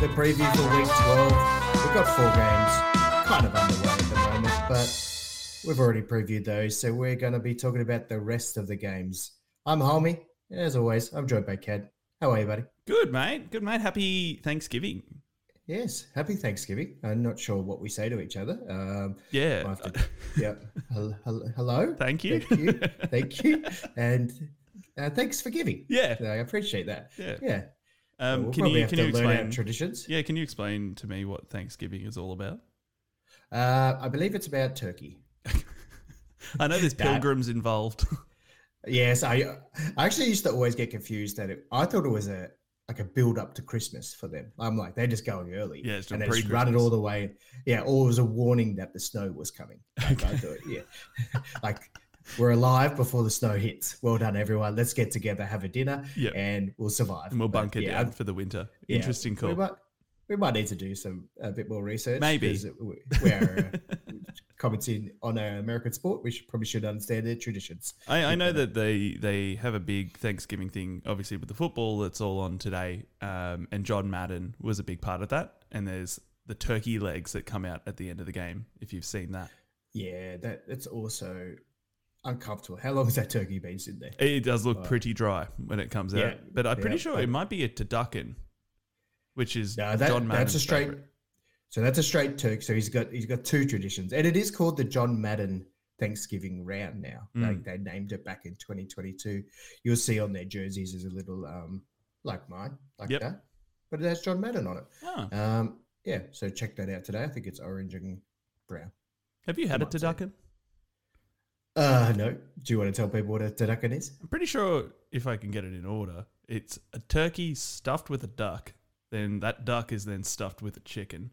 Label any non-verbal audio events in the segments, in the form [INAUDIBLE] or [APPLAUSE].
The preview for week 12. We've got four games kind of underway at the moment, but we've already previewed those, so we're going to be talking about the rest of the games. I'm Homie. As always, I'm joined by Cad. How are you, buddy? Good, mate. Good, mate. Happy Thanksgiving. Yes, happy Thanksgiving. I'm not sure what we say to each other. Um, Yeah. To- yeah. Hel- hel- Hello. [LAUGHS] Thank you. Thank you. [LAUGHS] Thank you. And uh, thanks for giving. Yeah. I appreciate that. Yeah. Yeah. Um, we'll can you can you explain? traditions. Yeah, can you explain to me what Thanksgiving is all about? Uh, I believe it's about turkey. [LAUGHS] I know there's [LAUGHS] pilgrims involved. [LAUGHS] Yes, I I actually used to always get confused that it, I thought it was a like a build up to Christmas for them. I'm like they're just going early, Yeah, it's and they just run it all the way. Yeah, or it was a warning that the snow was coming. Like, I thought, yeah, like we're alive before the snow hits. Well done, everyone. Let's get together, have a dinner, Yeah. and we'll survive. and we'll But, bunker yeah, down for the winter. yeah, Interesting We call. might, we might need to do some a bit more research. Maybe we- We're uh, commenting on uh, American sport. We should probably should understand their traditions. I, I know that they they have a big Thanksgiving thing, obviously with the football that's all on today. Um, and John Madden was a big part of that. And there's the turkey legs that come out at the end of the game. If you've seen that, Yeah, that that's also uncomfortable. How long has that turkey been sitting there? it does look Right. pretty dry when it comes Yeah, out. But I'm pretty sure it might be a turducken, which is No, that, John Madden's that's a straight. favourite. So that's a straight turkey. So he's got he's got two traditions, and it is called the John Madden Thanksgiving Round now. Mm. Like they named it back in 2022. You'll see on their jerseys is a little um like mine, like Yep. that, but it has John Madden on it. Oh. Um, yeah. So check that out today. I think it's orange and brown. Have you had say. turducken? Uh no. Do you want to tell people what a turducken is? I'm pretty sure if I can get it in order, it's a turkey stuffed with a duck. Then that duck is then stuffed with a chicken.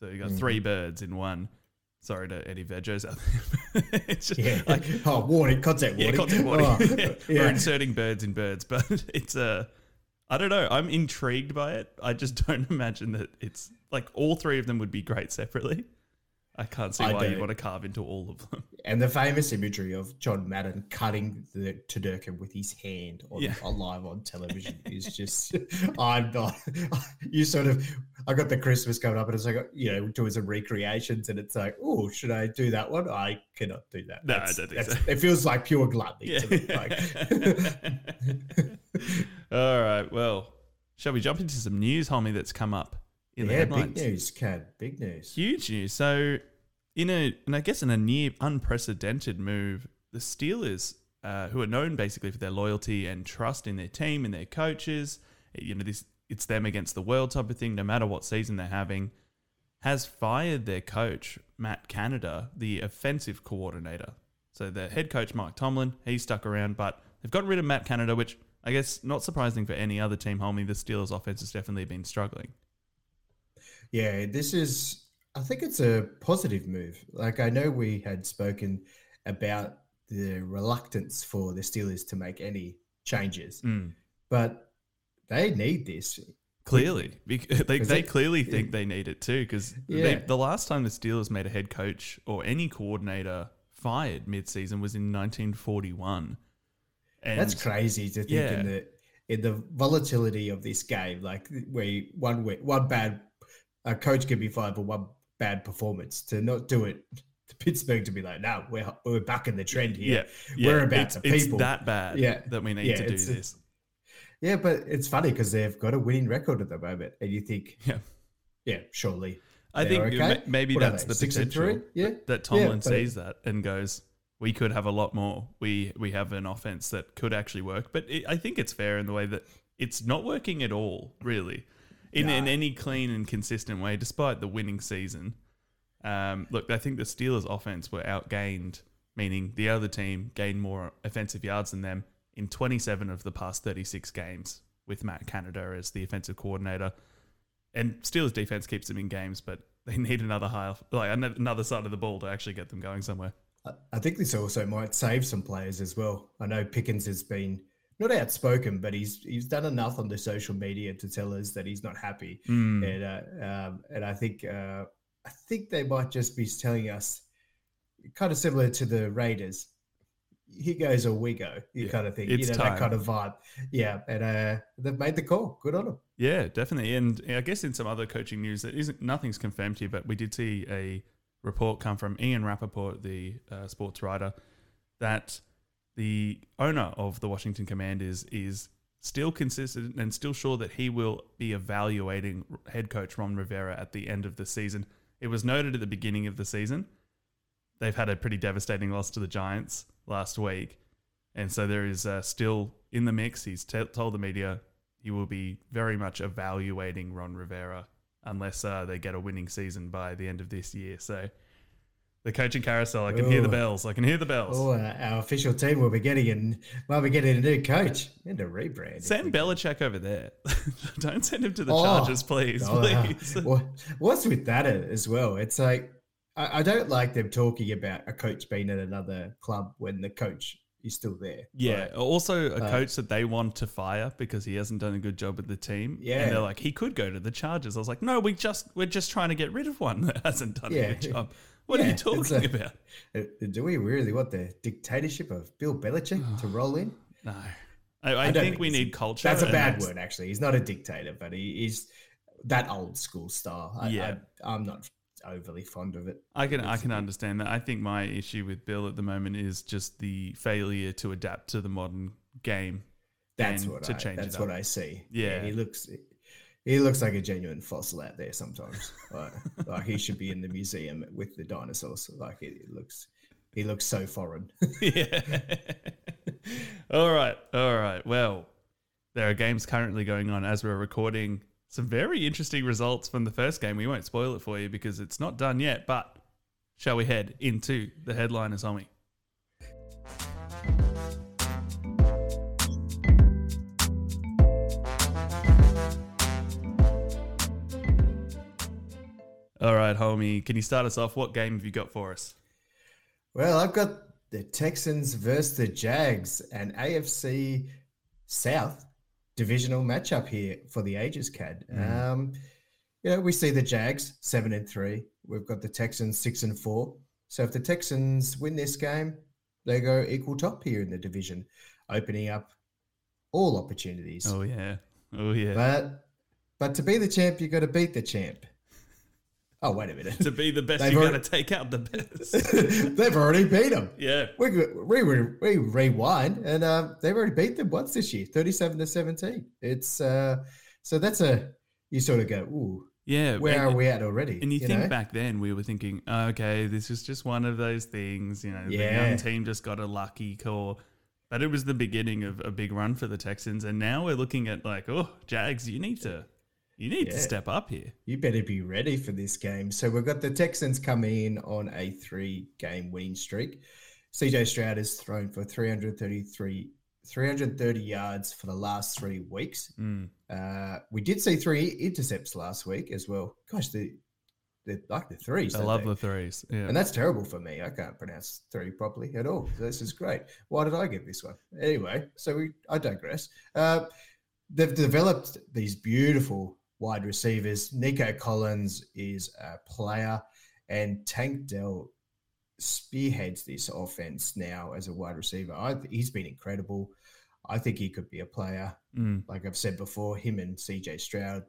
So you got three Mm-hmm. birds in one. Sorry to any veggies out there. it's just Yeah. like [LAUGHS] oh, warning! Content yeah, warning. content warning. Oh, [LAUGHS] We're inserting birds in birds, [LAUGHS] but it's a. I don't know. I'm intrigued by it. I just don't imagine that it's like all three of them would be great separately. I can't see I why you don't. want to carve into all of them. [LAUGHS] And the famous imagery of John Madden cutting the turducken with his hand on, Yeah. on live on television is just [LAUGHS] I'm not [LAUGHS] you sort of I got the Christmas coming up and it's like you know doing some recreations and it's like oh should I do that one I cannot do that No, I That's- don't think so. it feels like pure gluttony Yeah. to me, like. All right. Well, shall we jump into some news, homie, that's come up in the yeah headlines? big news Cad big news Huge news. So, in a, and I guess in a near unprecedented move, the Steelers, uh, who are known basically for their loyalty and trust in their team and their coaches, you know, this it's them against the world type of thing, no matter what season they're having, has fired their coach Matt Canada, the offensive coordinator. So the head coach Mike Tomlin, he's stuck around, but they've gotten rid of Matt Canada, which I guess not surprising for any other team. Homie, the Steelers' offense has definitely been struggling. Yeah, this is, I think it's a positive move. Like, I know we had spoken about the reluctance for the Steelers to make any changes, Mm. but they need this. Clearly, [LAUGHS] they, they it- clearly think they need it too. Because Yeah. the last time the Steelers made a head coach or any coordinator fired mid-season was in 1941. And That's crazy to think Yeah. in the in the volatility of this game, like where one wi- one bad a coach can be fired for one bad performance to not do it. To Pittsburgh to be like, no, we're we're back in the trend here. Yeah, yeah, We're about it's, it's people. that bad Yeah. that we need Yeah, to do this. Yeah, but it's funny because they've got a winning record at the moment, and you think, Yeah. yeah, surely. I think okay. maybe What that's the six potential? Yeah, that, Yeah, Tomlin it- sees that and goes, "We could have a lot more. We we have an offense that could actually work." But it, I think it's fair in the way that it's not working at all, really, in, in any clean and consistent way, despite the winning season. Um, look, I think the Steelers' offense were outgained, meaning the other team gained more offensive yards than them in 27 of the past 36 games with Matt Canada as the offensive coordinator. And Steelers defense keeps them in games, but they need another half, like another side of the ball to actually get them going somewhere. I- I think this also might save some players as well. I know Pickens has been not outspoken, but he's he's done enough on the social media to tell us that he's not happy, Mm. and uh, um, and I think uh, I think they might just be telling us, kind of similar to the Raiders, he goes or we go, you Yeah, kind of thing. it's you know, time. that kind of vibe. Yeah. And uh, they've made the call. Good on them. Yeah, definitely. And I guess in some other coaching news, that isn't nothing's confirmed here, but we did see a report come from Ian Rapoport, the uh, sports writer, that the owner of the Washington Commanders is still consistent and still sure that he will be evaluating head coach Ron Rivera at the end of the season. It was noted at the beginning of the season. They've had a pretty devastating loss to the Giants last week. And so there is uh, still in the mix. He's t- told the media he will be very much evaluating Ron Rivera unless uh, they get a winning season by the end of this year. So the coaching carousel, I can hear the bells. I can hear the bells. Oh, uh, our official team will be getting in. Might be getting a new coach and a rebrand. Send Belichick over there. [LAUGHS] Don't send him to the Oh, Chargers, please. Oh, uh, please. [LAUGHS] what- what's with that as well? It's like I, I don't like them talking about a coach being at another club when the coach is still there. Yeah. Like, Also, a Uh, coach that they want to fire because he hasn't done a good job with the team. Yeah. And they're like, he could go to the Chargers. I was like, no, we just we're just trying to get rid of one that [LAUGHS] hasn't done a good job. What are you talking a- about? [LAUGHS] do we really want the dictatorship of Bill Belichick [SIGHS] to roll in? No. I, I, I think think we need culture. That's a bad that's- word, actually. He's not a dictator, but he, is that old school style. I, Yeah. I, I'm not overly fond of it. I can I can understand that. I think my issue with Bill at the moment is just the failure to adapt to the modern game. That's and what to I, change that's what. I see. Yeah. he looks he looks like a genuine fossil out there sometimes. like, [LAUGHS] like he should be in the museum with the dinosaurs. Like it, it looks he looks so foreign. [LAUGHS] yeah. all right. All right. Well, there are games currently going on as we're recording. Some very interesting results from the first game. We won't spoil it for you because it's not done yet, but shall we head into the headliners, homie? All right, homie. Can you start us off? What game have you got for us? well, I've got the Texans versus the Jags, an AFC South divisional matchup here for the ages, Cad. Mm. Um, you know, we see the Jags seven and three. We've got the Texans six and four. So if the Texans win this game, they go equal top here in the division, opening up all opportunities. Oh yeah. Oh yeah. But but to be the champ, you got to beat the champ. Oh wait a minute, to be the best, They've you got to take out the best. [LAUGHS] they've already beat them. yeah. We, we, we, we rewind and uh, they've already beat them once this year, 37 to 17. It's uh, so that's a you sort of go, ooh, Yeah. where and, are we at already? And you, think know? back then, we were thinking, okay, this is just one of those things. You know, the young team just got a lucky call. But it was the beginning of a big run for the Texans, and now we're looking at like, oh, Jags, you need to, you need to step up here. you better be ready for this game. So we've got the Texans coming in on a three game winning streak. CJ Stroud has thrown for 333, 330 yards for the last three weeks. Mm. Uh, we did see three intercepts last week as well. Gosh, they, they like the threes. I love they? the threes. Yeah. And that's terrible for me. I can't pronounce three properly at all. This is great. Why did I get this one? Anyway, so we I digress. Uh, they've developed these beautiful wide receivers. Nico Collins is a player, and Tank Dell spearheads this offense now as a wide receiver. I, he's been incredible. I think he could be a player. Mm. Like I've said before, him and CJ Stroud,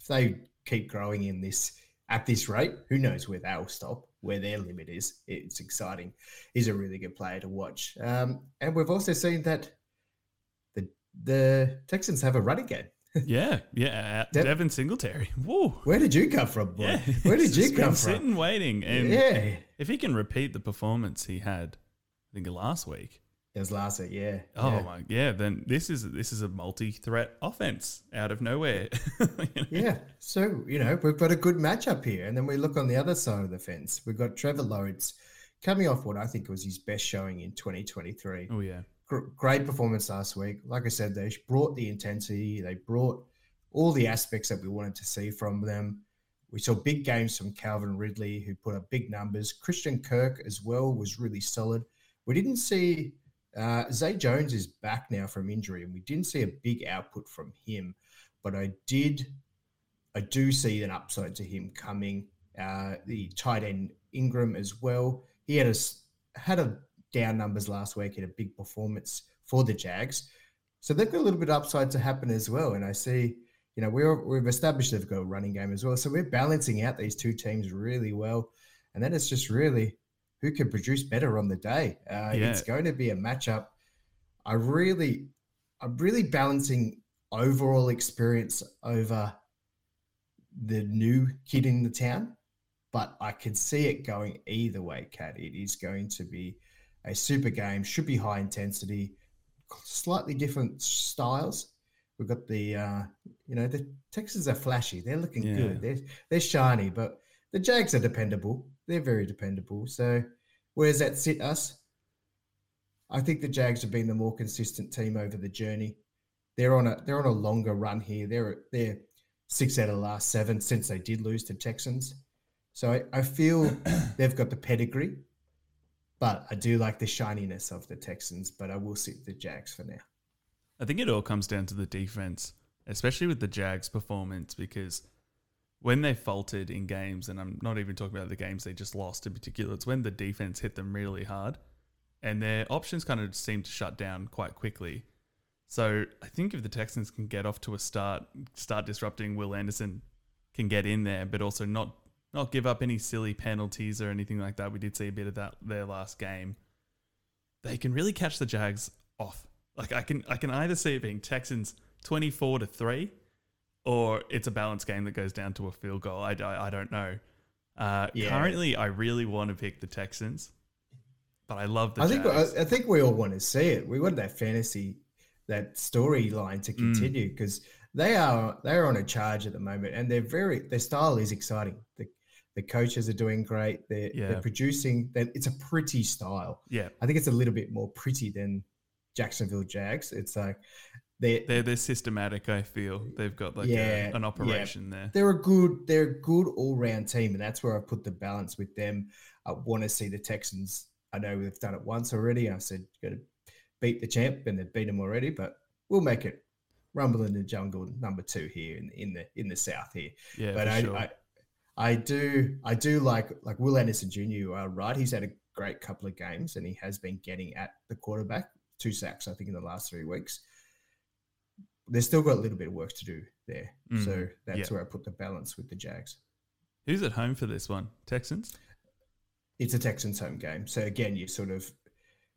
if they keep growing in this at this rate, who knows where they'll stop, where their limit is. It's exciting. He's a really good player to watch. Um, and we've also seen that the the Texans have a running game. Yeah, yeah. uh, Dev- Devin Singletary. Woo. Where did you come from, boy? Yeah. Where did you come come Sitting, waiting, and yeah, if he can repeat the performance he had, I think last week. it was last week. Yeah. Oh yeah. my, yeah. Then this is this is a multi-threat offense out of nowhere. You [LAUGHS] know? Yeah. So, you know, we've got a good matchup here. And then we look on the other side of the fence. We've got Trevor Lawrence coming off what I think was his best showing in 2023. Oh yeah. Gr- great performance last week. Like I said, they brought the intensity, they brought all the aspects that we wanted to see from them. We saw big games from Calvin Ridley, who put up big numbers. Christian Kirk as well was really solid. We didn't see uh, Zay Jones is back now from injury, and we didn't see a big output from him. But I did, I do see an upside to him coming. Uh, the tight end Engram as well. He had a had a down numbers last week in a big performance for the Jags. So they've got a little bit of upside to happen as well. And I see, you know, we're, we've established they've got a running game as well. So we're balancing out these two teams really well. And then it's just really who can produce better on the day. Uh, yeah. It's going to be a matchup. I really, I'm really balancing overall experience over the new kid in the town, but I can see it going either way, Cad. It is going to be a super game, should be high intensity, slightly different styles. We've got the, uh, you know, the Texans are flashy. They're looking yeah. good. They're, they're shiny, but the Jags are dependable. They're very dependable. So where does that sit us? I think the Jags have been the more consistent team over the journey. They're on a they're on a longer run here. They're they're six out of the last seven since they did lose to Texans. So I, I feel [CLEARS THROAT] they've got the pedigree, but I do like the shininess of the Texans. But I will sit the Jags for now. I think it all comes down to the defense, especially with the Jags' performance, because when they faltered in games, and I'm not even talking about the games they just lost in particular, it's when the defense hit them really hard and their options kind of seem to shut down quite quickly. So I think if the Texans can get off to a start, start disrupting, Will Anderson can get in there, but also not not give up any silly penalties or anything like that. We did see a bit of that their last game. They can really catch the Jags off. Like I can I can either see it being Texans twenty four to three, or it's a balanced game that goes down to a field goal. I, I, I don't know. Uh, yeah. Currently, I really want to pick the Texans, but I love the. I Jags. think I, I think we all want to see it. We want that fantasy that storyline to mm. continue because mm. they are they are on a charge at the moment, and they're very their style is exciting. The the coaches are doing great. They're, yeah. they're producing. They're, it's a pretty style. Yeah, I think it's a little bit more pretty than Jacksonville Jags. It's like they're they're, they're systematic. I feel they've got like yeah, a, an operation yeah. there. They're a good they're a good all round team, and that's where I put the balance with them. I want to see the Texans. I know we've done it once already. I said got to beat the champ, and they've beat them already. But we'll make it Rumble in the Jungle number two here in, in the in the South here. Yeah, but I, sure. I, I do I do like like Will Anderson Jr. You are right. He's had a great couple of games, and he has been getting at the quarterback. Two sacks, I think, in the last three weeks. They've still got a little bit of work to do there. Mm, so that's yeah. where I put the balance with the Jags. Who's at home for this one? Texans? It's a Texans home game. So again, you sort of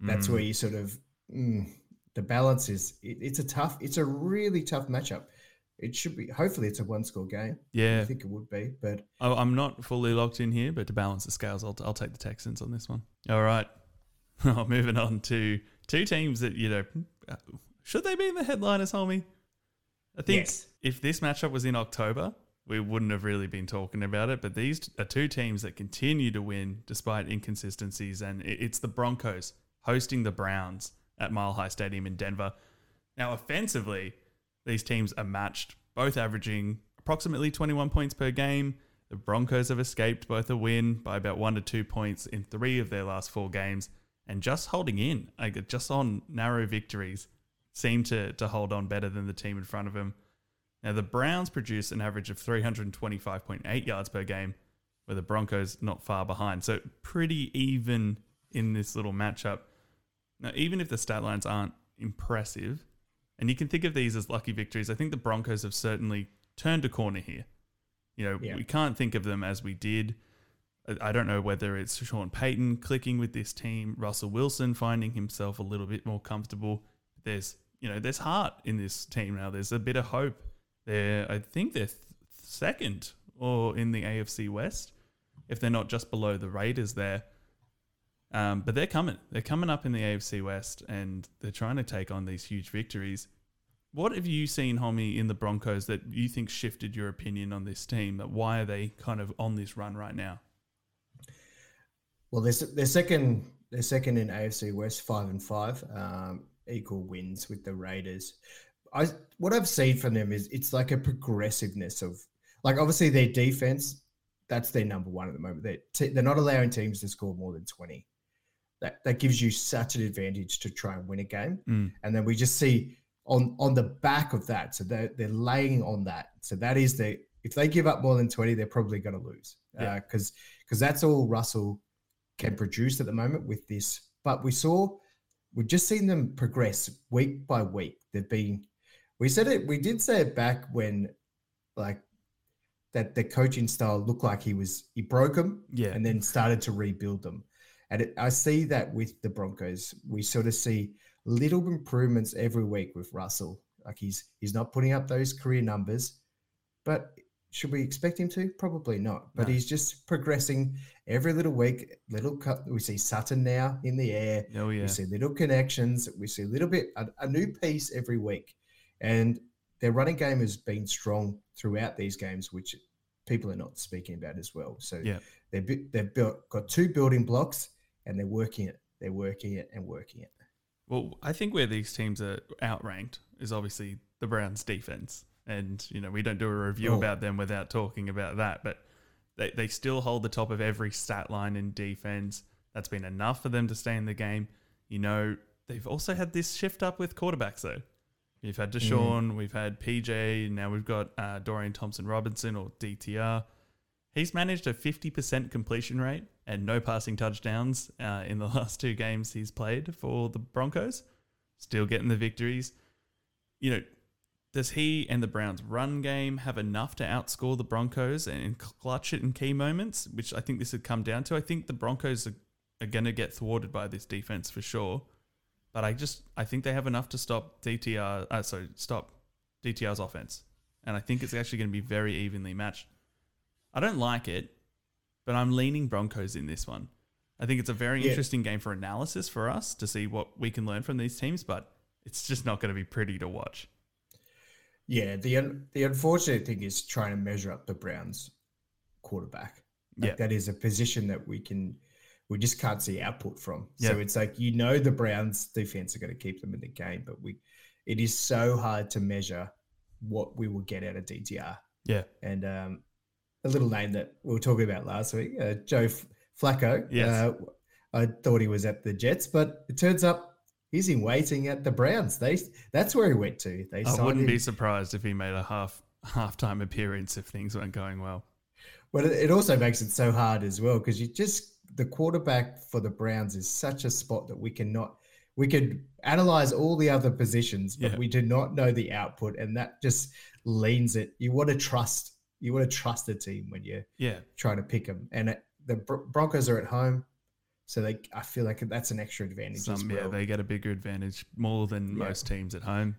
that's mm. where you sort of mm, the balance is it, it's a tough, it's a really tough matchup. It should be. Hopefully, it's a one-score game. Yeah, I think it would be. But I'm not fully locked in here. But to balance the scales, I'll, I'll take the Texans on this one. All right. [LAUGHS] Oh, moving on to two teams that you know uh, should they be in the headliners, homie? I think yes. if this matchup was in October, we wouldn't have really been talking about it. But these are two teams that continue to win despite inconsistencies, and it's the Broncos hosting the Browns at Mile High Stadium in Denver. Now, offensively, these teams are matched, both averaging approximately 21 points per game. The Broncos have escaped both a win by about one to two points in three of their last four games, and just holding in, like just on narrow victories, seem to to hold on better than the team in front of them. Now the Browns produce an average of 325.8 yards per game, where the Broncos not far behind. So pretty even in this little matchup. Now, even if the stat lines aren't impressive, and you can think of these as lucky victories, I think the Broncos have certainly turned a corner here. You know, yeah. we can't think of them as we did. I don't know whether it's Sean Payton clicking with this team, Russell Wilson finding himself a little bit more comfortable. There's, you know, there's heart in this team now. There's a bit of hope. They're, I think they're th- second or in the AFC West, if they're not just below the Raiders there. Um, but they're coming. They're coming up in the AFC West, and they're trying to take on these huge victories. What have you seen, Homie, in the Broncos that you think shifted your opinion on this team? Why are they kind of on this run right now? Well, they're, they're second. They're second in AFC West, five and five, um, equal wins with the Raiders. I what I've seen from them is it's like a progressiveness of like obviously their defense. That's their number one at the moment. They're, t- they're not allowing teams to score more than twenty that that gives you such an advantage to try and win a game. Mm. And then we just see on on the back of that, so they're they're laying on that. So that is the if they give up more than twenty, they're probably going to lose because yeah. because uh, that's all Russell can produce at the moment with this but we saw we've just seen them progress week by week. They've been we said it we did say it back when like that the coaching style looked like he was he broke them Yeah. and then started to rebuild them. And it, I see that with the Broncos. We sort of see little improvements every week with Russell. Like he's he's not putting up those career numbers, but should we expect him to? Probably not. But No. he's just progressing every little week. Little cut. We see Sutton now in the air. Oh yeah. We see little connections. We see a little bit a, a new piece every week, and their running game has been strong throughout these games, which people are not speaking about as well. So Yeah. they've they've built got two building blocks, and they're working it. They're working it and working it. Well, I think where these teams are outranked is obviously the Browns' defense. And, you know, we don't do a review Oh. about them without talking about that. But they, they still hold the top of every stat line in defense. That's been enough for them to stay in the game. You know, they've also had this shift up with quarterbacks, though. We've had Deshaun, we've had PJ, now we've got uh, Dorian Thompson Robinson or DTR. He's managed a 50% completion rate and no passing touchdowns uh, in the [LAUGHS] last two games he's played for the Broncos. Still getting the victories. You know, does he and the Browns' run game have enough to outscore the Broncos and clutch it in key moments? Which I think this would come down to. I think the Broncos are, are going to get thwarted by this defense for sure. But I just I think they have enough to stop DTR. Uh, sorry, stop DTR's offense, and I think it's actually going to be very evenly matched. I don't like it, but I'm leaning Broncos in this one. I think it's a very Yeah. interesting game for analysis for us to see what we can learn from these teams, but it's just not going to be pretty to watch. Yeah, the un- the unfortunate thing is trying to measure up the Browns quarterback. Like Yeah. that is a position that we can we just can't see output from. So it's like you know the Browns defense are going to keep them in the game, but we it is so hard to measure what we will get out of DTR. Yeah. And um, a little name that we were talking about last week, uh, Joe F- Flacco. Yes. Uh, I thought he was at the Jets, but it turns up he's in waiting at the Browns. They that's where he went to. They I wouldn't him. be surprised if he made a half halftime appearance if things weren't going well. But it it also makes it so hard as well because you just the quarterback for the Browns is such a spot that we cannot we could analyze all the other positions, but Yeah. we do not know the output, and that just leans it. You want to trust you want to trust the team when you're Yeah. trying to pick them, and it, the Broncos are at home, so they I feel like that's an extra advantage Some, yeah, they get a bigger advantage more than Yeah. most teams at home.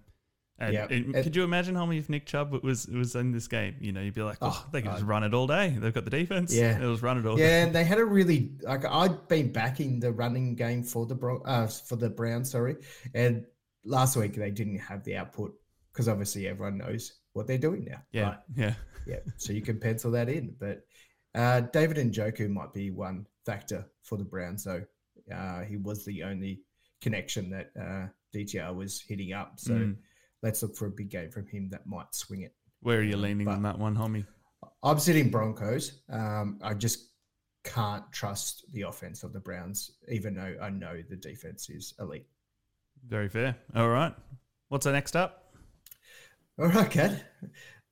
And, Yeah. And- could you imagine, Homie, if Nick Chubb was was in this game? You know, you'd be like, oh, Oh, they could just run it all day. They've got the defense. Yeah. it was run it all day. Yeah, day. and they had a really like I'd been backing the running game for the Bron- uh, for the Browns, sorry, and last week they didn't have the output because obviously everyone knows what they're doing now. Yeah, Right? yeah, yeah. So you can pencil that in, but uh, David Njoku might be one factor for the Browns, though. Uh, he was the only connection that uh, DTR was hitting up, so Mm. let's look for a big game from him that might swing it. Where are you leaning But- on that one, Homie? I'm sitting Broncos. Um, I just can't trust the offense of the Browns, even though I know the defense is elite. Very fair. All right. What's the next up? All right, Cad.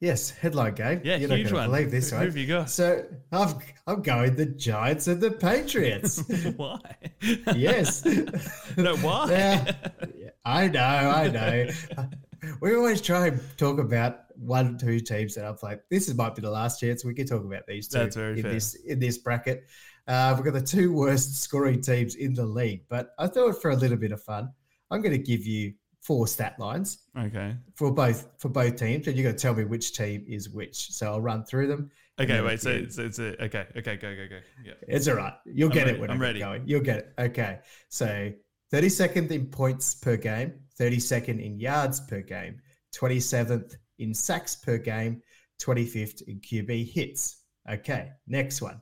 Yes, headline game. Yeah, You're not huge gonna one. Believe this Who have you got? So I'm I'm going the Giants and the Patriots. [LAUGHS] why? yes. [LAUGHS] no, why? Yeah, I know, I know. We always try and talk about one, two teams that I'm like, this is might be the last chance we can talk about these two That's very in fair. this in this bracket. Uh, we've got the two worst scoring teams in the league, but I thought for a little bit of fun, I'm going to give you four stat lines Okay. for both for both teams, and you got to tell me which team is which. So I'll run through them. Okay. Wait. So it's, it's a, okay. Okay. Go. Go. Go. Yeah. it's all right. You'll I'm get ready. it when I'm I'm ready. going. You'll get it. Okay. So 32nd in points per game, 32nd in yards per game, 27th in sacks per game, 25th in QB hits. Okay. Next one.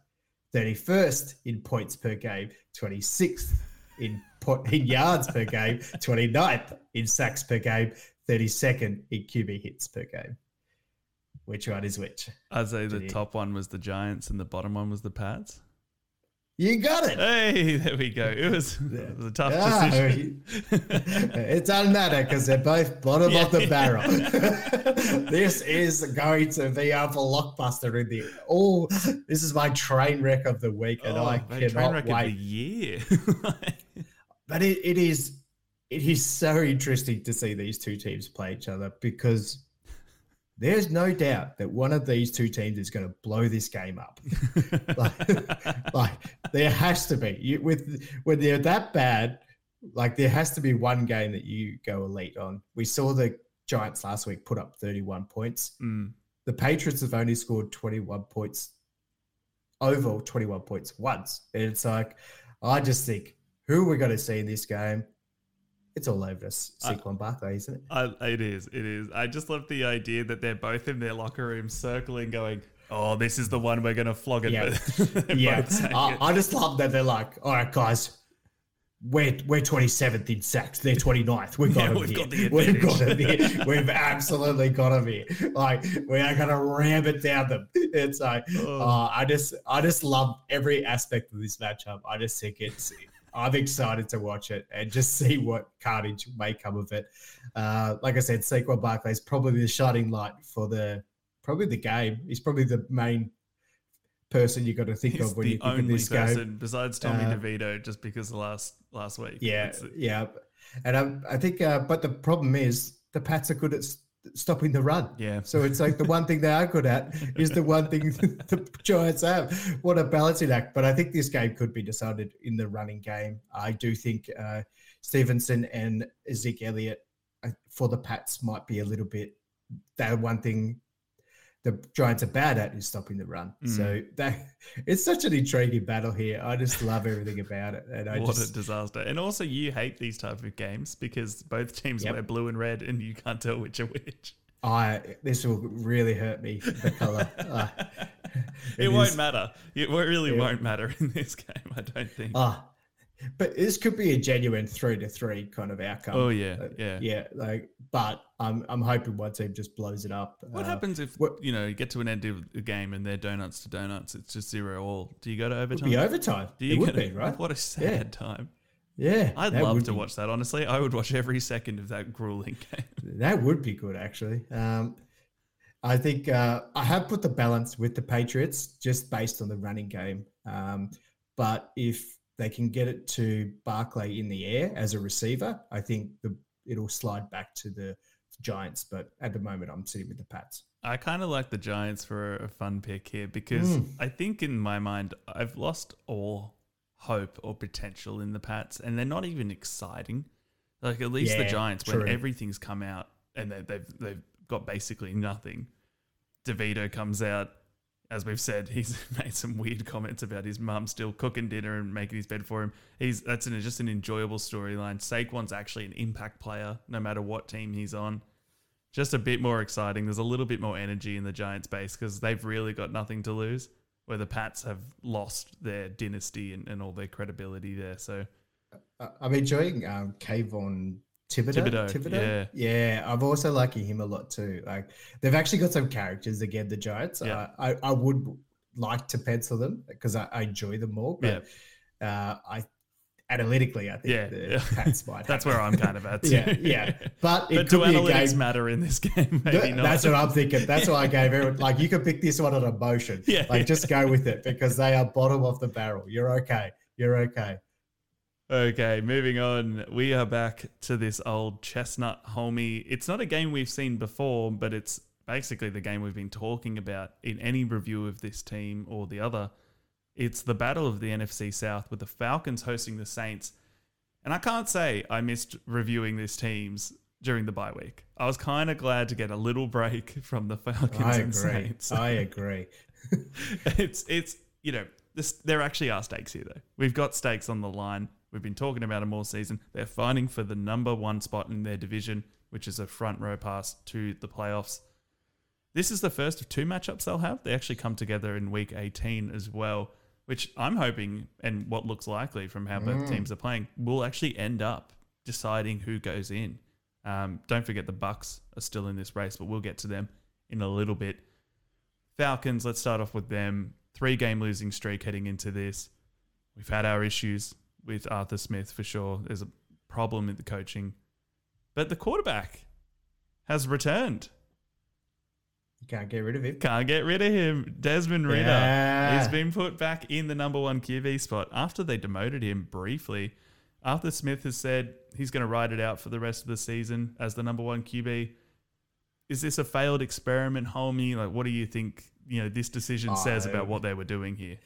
31st in points per game, 26th in in yards per game, 29th in sacks per game, 32nd in QB hits per game. Which one is which? I'd say the top one was the Giants and the bottom one was the Pats. You got it. Hey, there we go. It was, [LAUGHS] it was a tough Ah, decision. it doesn't matter because they're both bottom of the Yeah. barrel. [LAUGHS] [LAUGHS] this is going to be a blockbuster in the all. This is my train wreck of the week, and Oh, I mate, train cannot wreck of the wait. year. but it, it is it is so interesting to see these two teams play each other because there's no doubt that one of these two teams is going to blow this game up. [LAUGHS] like, like, there has to be you, with when they're that bad. Like there has to be one game that you go elite on. We saw the Giants last week put up 31 points. Mm. The Patriots have only scored 21 points over 21 points once. And it's like, I just think who we're going to see in this game it's all over us. Saquon Barkley, isn't it? I, it is. It is. I just love the idea that they're both in their locker room circling, going, "Oh, this is the one we're going to flog it." Yeah, [LAUGHS] yeah. I, I, just love that they're like, "All right, guys." We're, we're 27th in sacks. They're 29th. We've got yeah, them we've here. Got the we've got them here. [LAUGHS] We've absolutely got them here. Like we are going to ram it down them. [LAUGHS] It's like oh. uh, I just I just love every aspect of this matchup. I just think it's I'm excited to watch it and just see what carnage may come of it. Uh, like I said, Saquon Barkley is probably the shining light for the probably the game. He's probably the main person you got to think He's of when you think of this person game. besides Tommy uh, DeVito, just because the last last week. Yeah, yeah, and I, I think, uh, but the problem is the Pats are good at stopping the run. Yeah. So it's like the one thing they are good at is the one thing [LAUGHS] the Giants have. What a balancing act. But I think this game could be decided in the running game. I do think uh, Stevenson and Zeke Elliott uh, for the Pats might be a little bit that one thing the Giants are bad at is stopping the run. Mm. So that [LAUGHS] it's such an intriguing battle here. I just love everything about it. And I what just, a disaster! And also, you hate these type of games because both teams yep. wear blue and red, and you can't tell which are which. I this will really hurt me. The color. uh, [LAUGHS] it, it won't matter. It really it, won't matter in this [LAUGHS] game. I don't think. Ah, but this could be a genuine three to three kind of outcome. Oh yeah, yeah, yeah. Like, but I'm I'm hoping one team just blows it up. What uh, happens if what, you know you get to an end of the game and they're donuts to donuts? It's just zero all. Do you go to overtime? Be overtime. Do you it would be right? What a sad yeah. time. Yeah, I'd love to be. watch that. Honestly, I would watch every second of that grueling [LAUGHS] game. That would be good, actually. Um, I think uh, I have put the balance with the Patriots just based on the running game. Um, but if they can get it to Barkley in the air as a receiver, I think the it'll slide back to the Giants. But at the moment, I'm sitting with the Pats. I kind of like the Giants for a fun pick here because mm. I think in my mind I've lost all hope or potential in the Pats, and they're not even exciting. Like at least yeah, the Giants, true. when everything's come out and they, they've they've got basically nothing. DeVito comes out as we've said, [LAUGHS] he's made some weird comments about his mum still cooking dinner and making his bed for him. He's that's an, just an enjoyable storyline. Saquon's actually an impact player, no matter what team he's on. Just a bit more exciting. There's a little bit more energy in the Giants base because they've really got nothing to lose. Where the Pats have lost their dynasty and, and all their credibility there. So I'm enjoying um, Kayvon Thibodeaux. Thibodeaux, Thibodeaux. Yeah. Yeah. I'm also liking him a lot too. Like they've actually got some characters again, the Giants. Yeah. Uh, I, I would like to pencil them because I, I, enjoy them more. But yeah. uh, I analytically, I think yeah, the yeah. [LAUGHS] Pats might. that's where I'm kind of at. [LAUGHS] Yeah, yeah. But, [LAUGHS] but do analytics game, matter in this game? Maybe not. That's what I'm thinking. That's why I gave everyone like you can pick this one on emotion. Yeah, like just go with it because they are bottom of the barrel. You're okay. You're okay. Okay, moving on. We are back to this old chestnut homie. It's not a game we've seen before, but it's basically the game we've been talking about in any review of this team or the other. It's the battle of the NFC South with the Falcons hosting the Saints. And I can't say I missed reviewing these teams during the bye week. I was kind of glad to get a little break [LAUGHS] from the Falcons I and Saints. I agree. [LAUGHS] it's it's you know this, there actually are stakes here though. We've got stakes on the line. We've been talking about them all season. They're fighting for the number one spot in their division, which is a front row pass to the playoffs. This is the first of two matchups they'll have. They actually come together in week 18 as well, which I'm hoping, and what looks likely from how both mm. teams are playing, will actually end up deciding who goes in. Um, don't forget the Bucks are still in this race, but we'll get to them in a little bit. Falcons, let's start off with them. Three game losing streak heading into this. We've had our issues with Arthur Smith for sure. There's a problem with the coaching, but the quarterback has returned. You can't get rid of him. Can't get rid of him. Desmond Ridder. Yeah. He's been put back in the number one QB spot after they demoted him briefly. Arthur Smith has said he's going to ride it out for the rest of the season as the number one QB. Is this a failed experiment, homie? Like, what do you think? You know, this decision says about what they were doing here.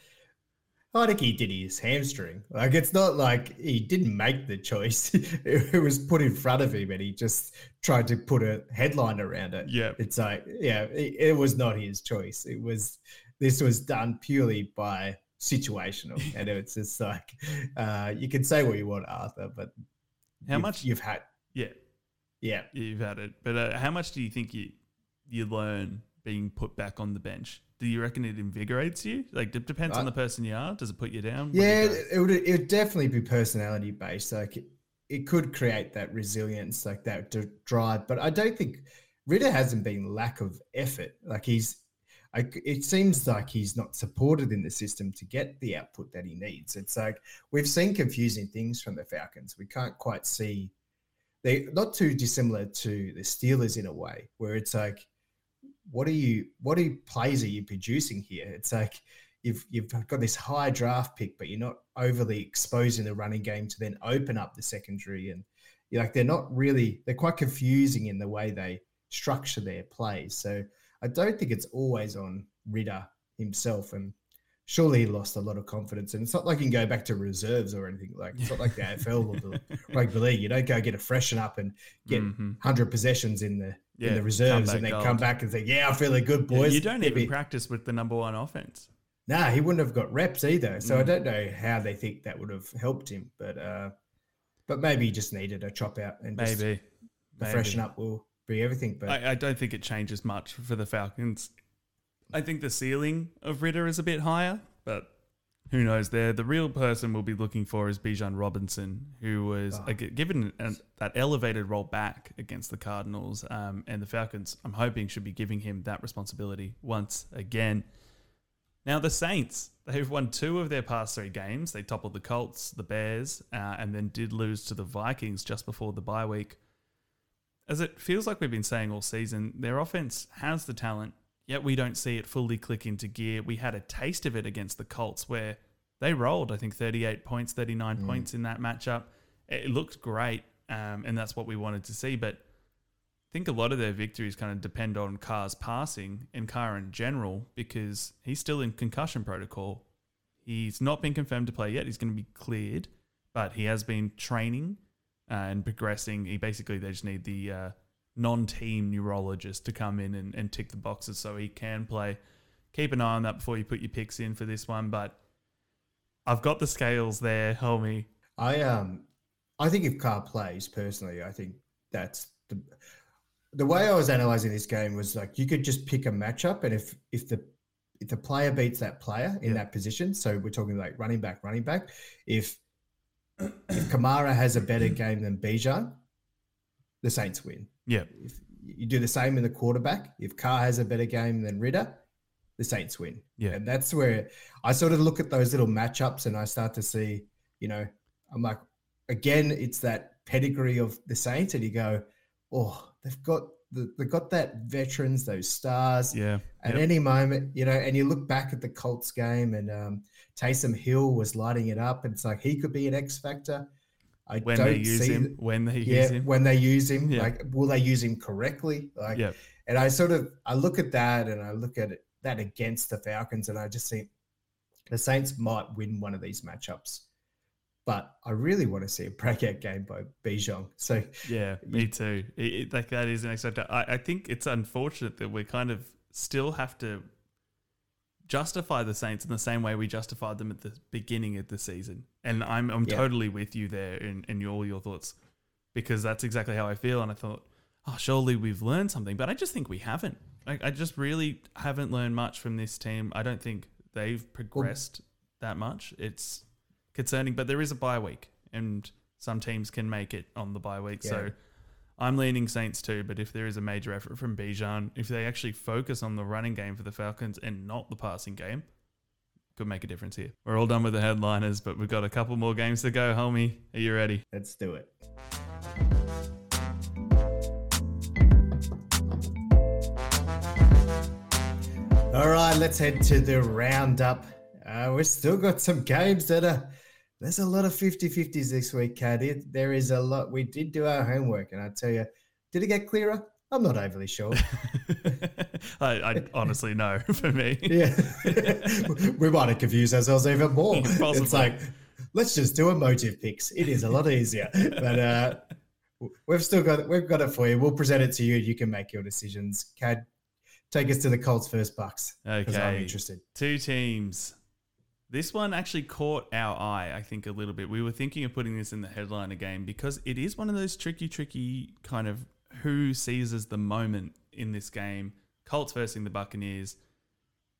I think he did his hamstring. Like it's not like he didn't make the choice; [LAUGHS] it was put in front of him, and he just tried to put a headline around it. Yeah, it's like yeah, it, it was not his choice. It was this was done purely by situational, and it's just like uh, you can say what you want, Arthur, but how you've, much you've had? Yeah, yeah, you've had it. But uh, how much do you think you you learn being put back on the bench? do you reckon it invigorates you? Like, it depends on the person you are. Does it put you down? Yeah, you it would. It would definitely be personality based. Like, it, it could create that resilience, like that drive. But I don't think Ridder hasn't been lack of effort. Like he's, I, it seems like he's not supported in the system to get the output that he needs. It's like we've seen confusing things from the Falcons. We can't quite see. They're not too dissimilar to the Steelers in a way, where it's like what are you what are you, plays are you producing here? It's like you've you've got this high draft pick, but you're not overly exposing the running game to then open up the secondary and you're like they're not really they're quite confusing in the way they structure their plays. So I don't think it's always on Ridder himself and surely he lost a lot of confidence. And it's not like you can go back to reserves or anything. Like it's not like the AFL or the [LAUGHS] rugby league. You don't go get a freshen up and get mm-hmm. hundred possessions in the yeah, in the reserves and then gold. come back and say, "Yeah, I'm feeling good, boys." Yeah, you don't even practice with the number one offense. Nah, he wouldn't have got reps either. So mm. I don't know how they think that would have helped him, but uh, but maybe he just needed a chop out and maybe, maybe. the freshen up will be everything. But I, I, don't think it changes much for the Falcons. I think the ceiling of Ridder is a bit higher, but who knows there. The real person we'll be looking for is Bijan Robinson, who was oh. given an, that elevated role back against the Cardinals um, and the Falcons. I'm hoping should be giving him that responsibility once again. Now, the Saints, they've won two of their past three games. They toppled the Colts, the Bears, uh, and then did lose to the Vikings just before the bye week. As it feels like we've been saying all season, their offense has the talent yet we don't see it fully click into gear. We had a taste of it against the Colts where they rolled, I think, 38 points, 39 mm. points in that matchup. It looked great, um, and that's what we wanted to see. But I think a lot of their victories kind of depend on Carr's passing and Carr in general because he's still in concussion protocol. He's not been confirmed to play yet. He's going to be cleared, but he has been training uh, and progressing. He basically, they just need the. Uh, non-team neurologist to come in and, and tick the boxes so he can play. Keep an eye on that before you put your picks in for this one, but I've got the scales there, homie. I um I think if Carr plays personally, I think that's the the way I was analyzing this game was like you could just pick a matchup and if if the if the player beats that player in yeah. that position, so we're talking like running back, running back, if [CLEARS THROAT] if Kamara has a better game than Bijan, the Saints win. Yeah. If you do the same in the quarterback, if Carr has a better game than Ridder, the Saints win. Yeah. And that's where I sort of look at those little matchups and I start to see, you know, I'm like, again, it's that pedigree of the Saints, and you go, oh, they've got the, they've got that veterans, those stars. Yeah. At yep. any moment, you know, and you look back at the Colts game and um, Taysom Hill was lighting it up, and it's like he could be an X factor. I when don't they use see him, when they yeah, use him, when they use him, yeah. like will they use him correctly? Like, yeah. and I sort of I look at that and I look at it, that against the Falcons, and I just think the Saints might win one of these matchups. But I really want to see a breakout game by Bijan. So yeah, me too. It, it, like that is an exciting. I, I think it's unfortunate that we kind of still have to justify the Saints in the same way we justified them at the beginning of the season. And I'm I'm yeah. totally with you there in, in all your thoughts because that's exactly how I feel. And I thought, oh, surely we've learned something, but I just think we haven't. Like, I just really haven't learned much from this team. I don't think they've progressed well, that much. It's concerning, but there is a bye week, and some teams can make it on the bye week. Yeah. So I'm leaning Saints too, but if there is a major effort from Bijan, if they actually focus on the running game for the Falcons and not the passing game, could make a difference here. We're all done with the headliners, but we've got a couple more games to go, homie. Are you ready? Let's do it. All right, let's head to the roundup. Uh, we've still got some games that are there's a lot of 50-50s this week, Cad. There is a lot. We did do our homework, and I tell you, did it get clearer? I'm not overly sure. [LAUGHS] I, I, honestly know [LAUGHS] for me. [LAUGHS] yeah, we might have confused ourselves even more. Possibly. It's like let's just do emotive picks. It is a lot easier, but uh, we've still got we've got it for you. We'll present it to you. You can make your decisions. Cad, take us to the Colts first bucks. Okay, I'm interested. Two teams this one actually caught our eye, I think, a little bit. We were thinking of putting this in the headline again because it is one of those tricky, tricky kind of who seizes the moment in this game. Colts versus the Buccaneers.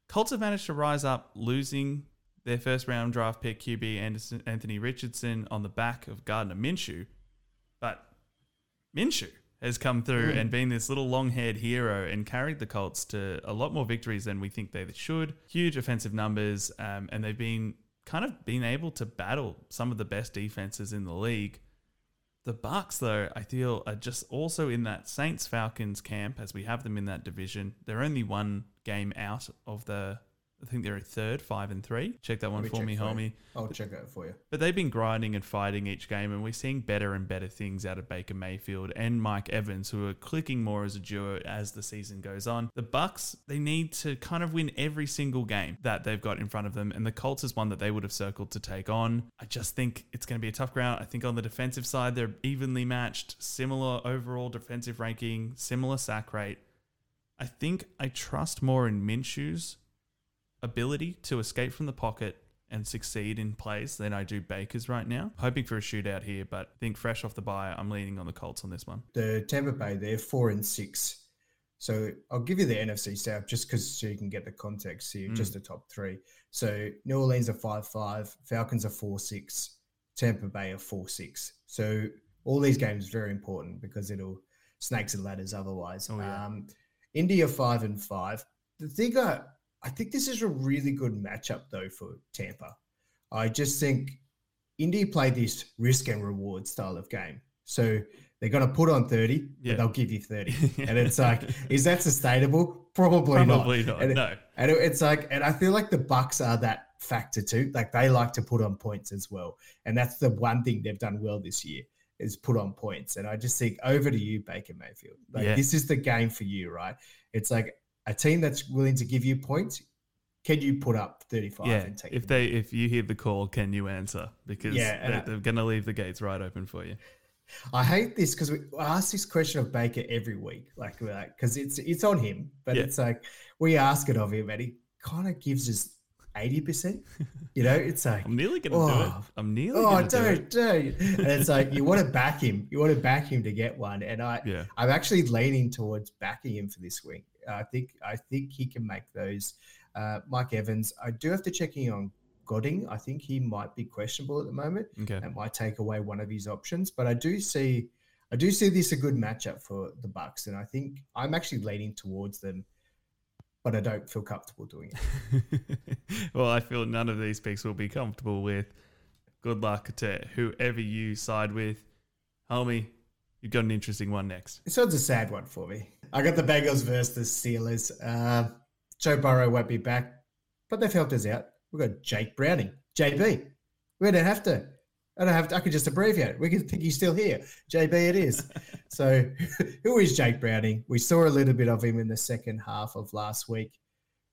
Colts have managed to rise up, losing their first round draft pick QB Anderson, Anthony Richardson on the back of Gardner Minshew. But Minshew has come through mm. and been this little long haired hero and carried the Colts to a lot more victories than we think they should. Huge offensive numbers, um, and they've been kind of been able to battle some of the best defenses in the league. The Bucks, though, I feel are just also in that Saints Falcons camp as we have them in that division. They're only one game out of the I think they're a third, five and three. Check that one for me, homie. I'll check that for you. But they've been grinding and fighting each game, and we're seeing better and better things out of Baker Mayfield and Mike Evans, who are clicking more as a duo as the season goes on. The Bucks, they need to kind of win every single game that they've got in front of them, and the Colts is one that they would have circled to take on. I just think it's going to be a tough ground. I think on the defensive side, they're evenly matched, similar overall defensive ranking, similar sack rate. I think I trust more in Minshew's ability to escape from the pocket and succeed in plays than I do Baker's right now. Hoping for a shootout here, but I think fresh off the bye, I'm leaning on the Colts on this one. The Tampa Bay, they're four and six. So I'll give you the NFC South just because so you can get the context here, mm. just the top three. So New Orleans are five five, Falcons are four six, Tampa Bay are four six. So all these games very important because it'll snakes and ladders otherwise. Oh, yeah. um, Indy five and five. The thing I I think this is a really good matchup though for Tampa. I just think Indy play this risk and reward style of game. So they're going to put on 30, yeah. but they'll give you 30. [LAUGHS] and it's like, is that sustainable? Probably, Probably not. not. And, no. And it's like, and I feel like the Bucks are that factor too. Like they like to put on points as well. And that's the one thing they've done well this year is put on points. And I just think over to you, Baker Mayfield. Like yeah. this is the game for you, right? It's like a team that's willing to give you points, can you put up 35 yeah, if they if you hear the call can you answer? Because yeah, they're, they're going to leave the gates right open for you. I hate this because we ask this question of baker every week like because it's it's on him but yeah. it's like we ask it of him and he kind of gives us 80% [LAUGHS] you know it's like i'm nearly gonna oh, do it i'm nearly going to do it. oh don't do not and it's like you want to [LAUGHS] back him you want to back him to get one and i yeah i'm actually leaning towards backing him for this week i think i think he can make those uh, Mike Evans, I do have to check in on Godwin. I think he might be questionable at the moment. Okay. That might take away one of his options. But I do see I do see this a good matchup for the Bucks, and I think I'm actually leaning towards them, but I don't feel comfortable doing it. [LAUGHS] well, I feel none of these picks will be comfortable with. Good luck to whoever you side with. Homie, you've got an interesting one next. This one's a sad one for me. I got the Bengals versus the Steelers. Uh, Joe Burrow won't be back, but they've helped us out. We've got Jake Browning, JB. We don't have to. I don't have to. I could just abbreviate it. We can think he's still here. JB, it is. [LAUGHS] so, [LAUGHS] who is Jake Browning? We saw a little bit of him in the second half of last week.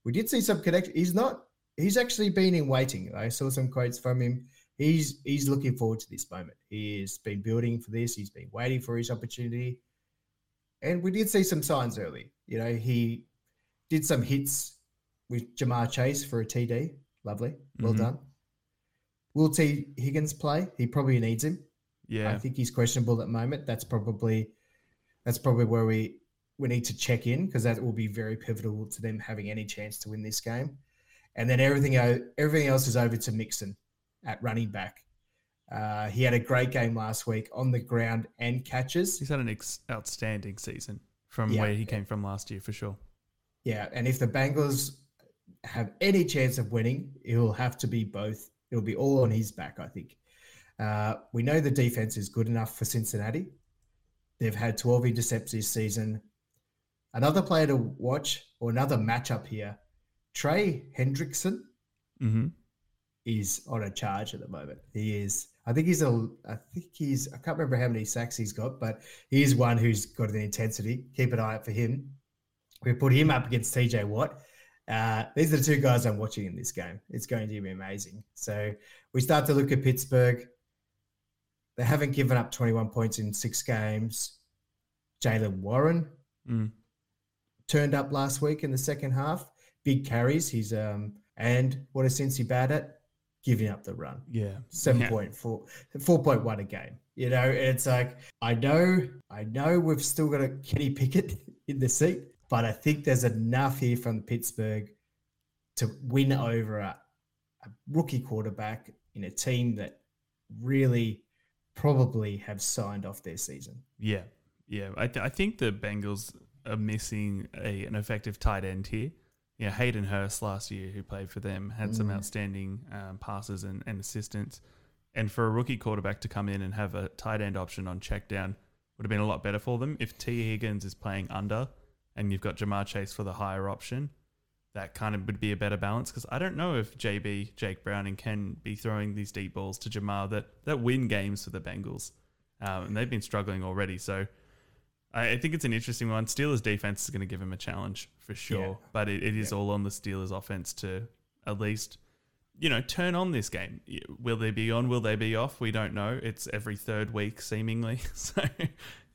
We did see some connection. He's not. He's actually been in waiting. I saw some quotes from him. He's he's looking forward to this moment. He's been building for this. He's been waiting for his opportunity, and we did see some signs early. You know, he did some hits with Ja'Marr Chase for a TD. Lovely. Well mm-hmm. done. Will Tee Higgins play? He probably needs him. Yeah. I think he's questionable at the moment. That's probably that's probably where we we need to check in because that will be very pivotal to them having any chance to win this game. And then everything everything else is over to Mixon at running back. Uh, he had a great game last week on the ground and catches. He's had an ex- outstanding season from yeah, where he yeah. came from last year for sure. Yeah, and if the Bengals have any chance of winning, it'll have to be both. It'll be all on his back, I think. Uh, we know the defense is good enough for Cincinnati. They've had 12 intercepts this season. Another player to watch, or another matchup here, Trey Hendrickson. Mm-hmm. is on a charge at the moment. He is. I think he's a. I think he's. I can't remember how many sacks he's got, but he is one who's got an intensity. Keep an eye out for him. We put him up against TJ Watt. Uh, these are the two guys I'm watching in this game. It's going to be amazing. So we start to look at Pittsburgh. They haven't given up 21 points in six games. Jaylen Warren Mm. turned up last week in the second half. Big carries. He's um and what is Cincy bad at? Giving up the run. Yeah. Seven Yeah. point four, four point one a game. You know, it's like I know, I know we've still got a Kenny Pickett [LAUGHS] in the seat, but I think there's enough here from Pittsburgh to win over a, a rookie quarterback in a team that really probably have signed off their season. Yeah, yeah. I, th- I think the Bengals are missing a, an effective tight end here. Yeah, Hayden Hurst last year, who played for them, had some Mm. outstanding um, passes and, and assistance. And for a rookie quarterback to come in and have a tight end option on check down would have been a lot better for them. If Tee Higgins is playing under and you've got Ja'Marr Chase for the higher option, that kind of would be a better balance. Because I don't know if JB, Jake Browning, can be throwing these deep balls to Ja'Marr that, that win games for the Bengals. Um, and they've been struggling already. So I, I think it's an interesting one. Steelers defense is going to give him a challenge for sure, Yeah. but it, it is all on the Steelers offense to at least, you know, turn on this game. Will they be on? Will they be off? We don't know. It's every third week seemingly. [LAUGHS] So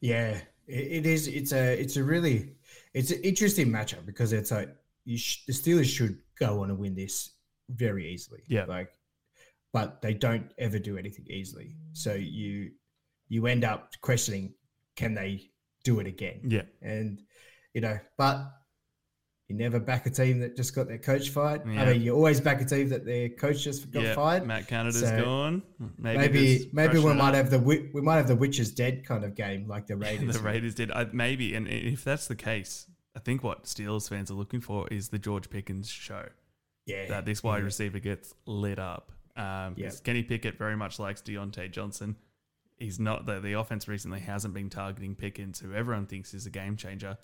Yeah, it, it is. It's a it's a really it's an interesting matchup because it's like you sh- the Steelers should go on and win this very easily. Yeah. like, but they don't ever do anything easily. So you you end up questioning, can they do it again? yeah, And you know, but you never back a team that just got their coach fired. Yeah. I mean, you always back a team that their coach just got yeah. fired. Matt Canada's So gone. Maybe Maybe maybe, we might up. have the we might have the witch is dead kind of game like the Raiders. [LAUGHS] the Raiders did. I, maybe, and if that's the case, I think what Steelers fans are looking for is the George Pickens show. yeah, that this wide receiver gets lit up. Um, Yeah. Kenny Pickett very much likes Diontae Johnson. He's not the the offense recently hasn't been targeting Pickens, who everyone thinks is a game changer.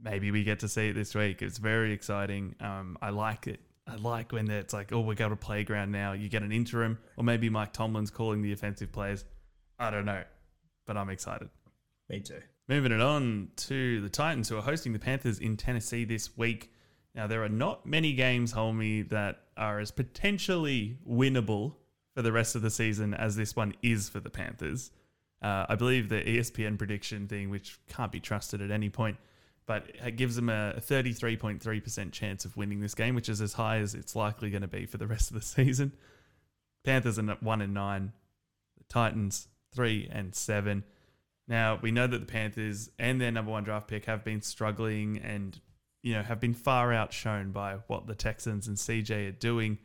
Maybe we get to see it this week. It's very exciting. Um, I like it. I like when it's like, oh, we got a playground now. You get an interim, or maybe Mike Tomlin's calling the offensive players. I don't know, but I'm excited. Me too. Moving it on to the Titans, who are hosting the Panthers in Tennessee this week. Now, there are not many games, homie, that are as potentially winnable for the rest of the season as this one is for the Panthers. Uh, I believe the ESPN prediction thing, which can't be trusted at any point, but it gives them a 33.3% chance of winning this game, which is as high as it's likely going to be for the rest of the [LAUGHS] season. Panthers are 1 and 9, the Titans 3 and 7. Now, we know that the Panthers and their number one draft pick have been struggling and, you know, have been far outshone by what the Texans and CJ are doing.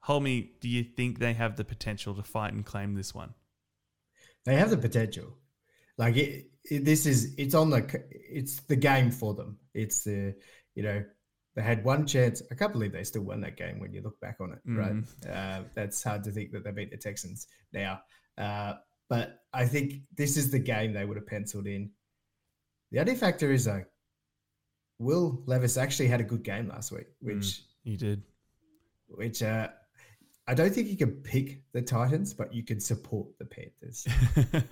Holmy, do you think they have the potential to fight and claim this one? They have the potential. Like it, this is it's on the it's the game for them. It's the you know they had one chance. I can't believe they still won that game when you look back on it. Right, uh, that's hard to think that they beat the Texans now. Uh, but I think this is the game they would have penciled in. The other factor is like Will Levis actually had a good game last week, which You did. which uh, I don't think you can pick the Titans, but you can support the Panthers.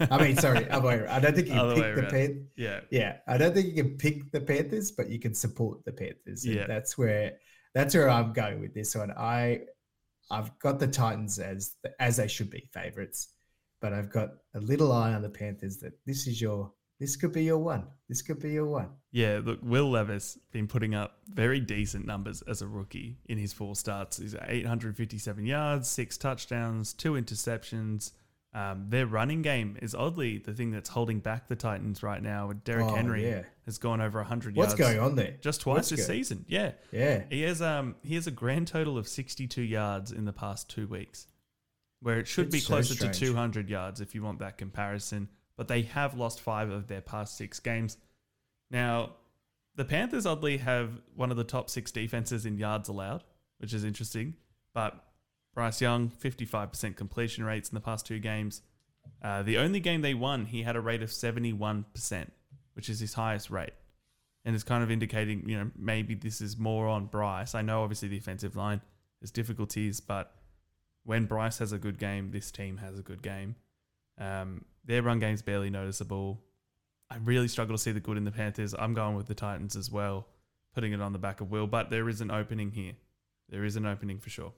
[LAUGHS] I mean, sorry, other way around. I don't think you can Other pick the. Panthers. yeah. Yeah, I don't think you can pick the Panthers, but you can support the Panthers. And Yeah. that's where that's where I'm going with this one. I I've got the Titans as as they should be favorites, but I've got a little eye on the Panthers. That this is your this could be your one. This could be your one. Yeah, look, Will Levis been putting up very decent numbers as a rookie in his four starts. He's at 857 yards, six touchdowns, two interceptions. Um, their running game is oddly the thing that's holding back the Titans right now. With Derrick Oh, Henry yeah. has gone over 100 What's yards What's going on there? just twice What's this season. Yeah, Yeah, he has um he has a grand total of 62 yards in the past two weeks, where it should be It's so closer to 200 yards if you want that comparison. But they have lost five of their past six games. Now, the Panthers oddly have one of the top six defenses in yards allowed, which is interesting. But Bryce Young, 55% completion rates in the past two games. Uh, the only game they won, he had a rate of 71%, which is his highest rate. And it's kind of indicating, you know, maybe this is more on Bryce. I know obviously the offensive line has difficulties, but when Bryce has a good game, this team has a good game. Um, their run game's barely noticeable. I really struggle to see the good in the Panthers. I'm going with the Titans as well, putting it on the back of Will. But there is an opening here. There is an opening for sure.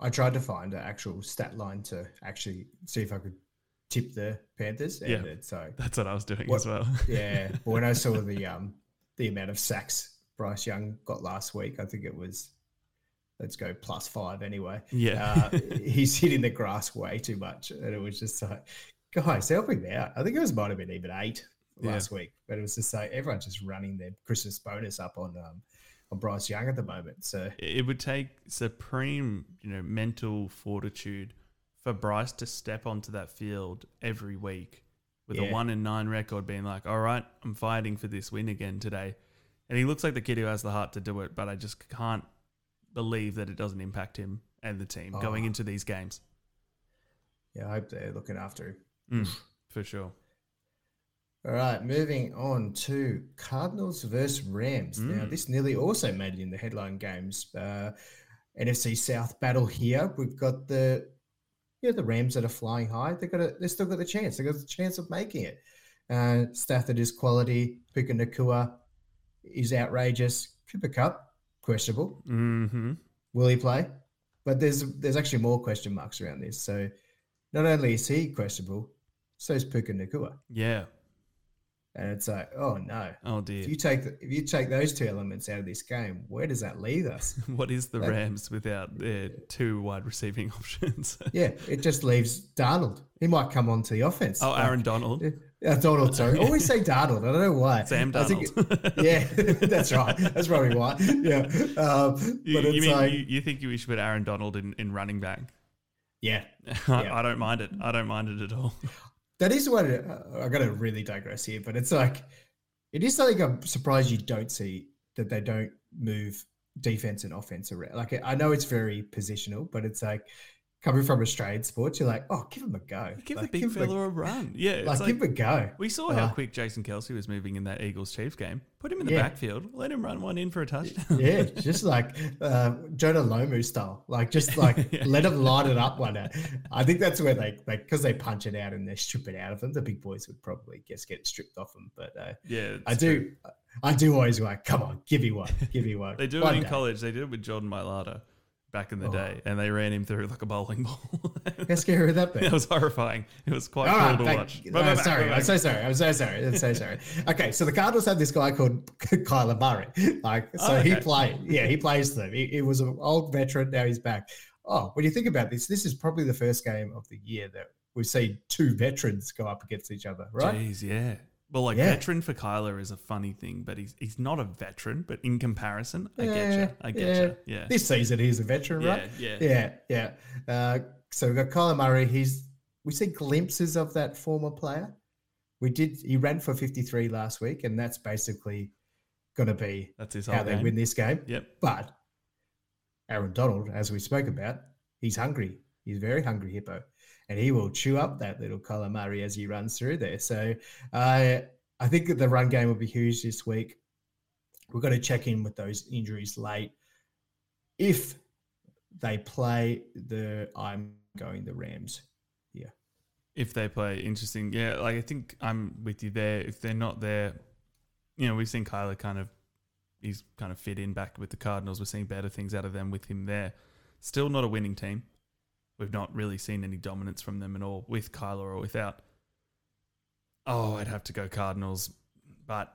I tried to find an actual stat line to actually see if I could tip the Panthers. And Yeah. it's so That's what I was doing What- as well. [LAUGHS] yeah. [LAUGHS] But when I saw the um the amount of sacks Bryce Young got last week, I think it was let's go plus five anyway. yeah. Uh, [LAUGHS] he's hitting the grass way too much, and it was just like, guys, help him out. I think it was might have been even eight Yeah. last week, but it was just like everyone's just running their Christmas bonus up on um on Bryce Young at the moment. So it would take supreme, you know, mental fortitude for Bryce to step onto that field every week with a one and nine record, being like, "All right, I'm fighting for this win again today." And he looks like the kid who has the heart to do it, but I just can't believe that it doesn't impact him and the team going Oh. into these games. yeah, I hope they're looking after him. Mm, for sure. All right, moving on to Cardinals versus Rams. Now, Mm. this nearly also made it in the headline games. Uh, NFC South battle here. We've got the yeah the Rams that are flying high. They got a, they still got the chance. They've got the chance of making it. Uh, Stafford is quality. Puka Nacua is outrageous. Cooper Kupp questionable. hmm Will he play? But there's there's actually more question marks around this. So not only is he questionable, so is Puka Nacua. Yeah. And it's like, oh no. Oh dear. If you take the, if you take those two elements out of this game, where does that leave us? [LAUGHS] what is the that- Rams without their two wide receiving [LAUGHS] options? yeah, it just leaves Donald. He might come onto the offense. oh, Like, Aaron Donald. [LAUGHS] uh, Donald. [LAUGHS] Sorry, I always say Donald. I don't know why. Sam I think [LAUGHS] yeah, that's right. That's probably why. Yeah, um, You, but you it's mean like, you, you think we should put Aaron Donald in, in running back? yeah, I, Yeah. I don't mind it. I don't mind it at all. that is what it, uh, I got to really digress here. But it's like it is something I'm surprised you don't see that they don't move defense and offense around. Like I know it's very positional, but it's like coming from Australian sports, you're like, oh, give him a go. Give like, the big a- fella a [LAUGHS] run. [LAUGHS] Yeah, like, like, give him a go. we saw how uh, quick Jason Kelce was moving in that Eagles Chiefs game. Put him in the Yeah. backfield. Let him run one in for a touchdown. yeah, [LAUGHS] just like uh, Jonah Lomu style. Like just like Yeah. let him light it up one day. I think that's where they like because they punch it out and they strip it out of them. The big boys would probably just get stripped off them. But uh, yeah, I do, true. I do always like, come on, give me one, give me one. They do One it in day. college. They did it with Jordan Mailata back in the Oh. day, and they ran him through like a bowling ball. How scary would that be? [LAUGHS] That was horrifying. It was quite All cool right, to watch. but- sorry, I'm so sorry. I'm so sorry. I'm so sorry. Okay, so the Cardinals have this guy called [LAUGHS] Kyler Murray. [LAUGHS] Like, so Oh, he okay. played. Yeah, he plays them. He, he was an old veteran. Now he's back. Oh, when you think about this, this is probably the first game of the year that we've seen two veterans go up against each other, right? Jeez, yeah. Well, like Yeah. veteran for Kyler is a funny thing, but he's he's not a veteran. But in comparison, I get you. I get yeah. you. Yeah. This season, he's a veteran, yeah, right? yeah, Yeah, yeah. Uh, so we've got Kyler Murray. He's we see glimpses of that former player. We did. He ran for 53 last week, and that's basically going to be That's his how they game. win this game. Yep. But Aaron Donald, as we spoke about, he's hungry. He's very hungry hippo, and he will chew up that little Murray as he runs through there. So I I think that the run game will be huge this week. We've got to check in with those injuries late. If they play the, I'm going the Rams. Here. If they play, interesting. Yeah, like I think I'm with you there. If they're not there, you know, we've seen Kyler kind of he's kind of fit in back with the Cardinals. We're seeing better things out of them with him there. Still not a winning team. We've not really seen any dominance from them at all with Kyler or without. Oh, I'd have to go Cardinals, but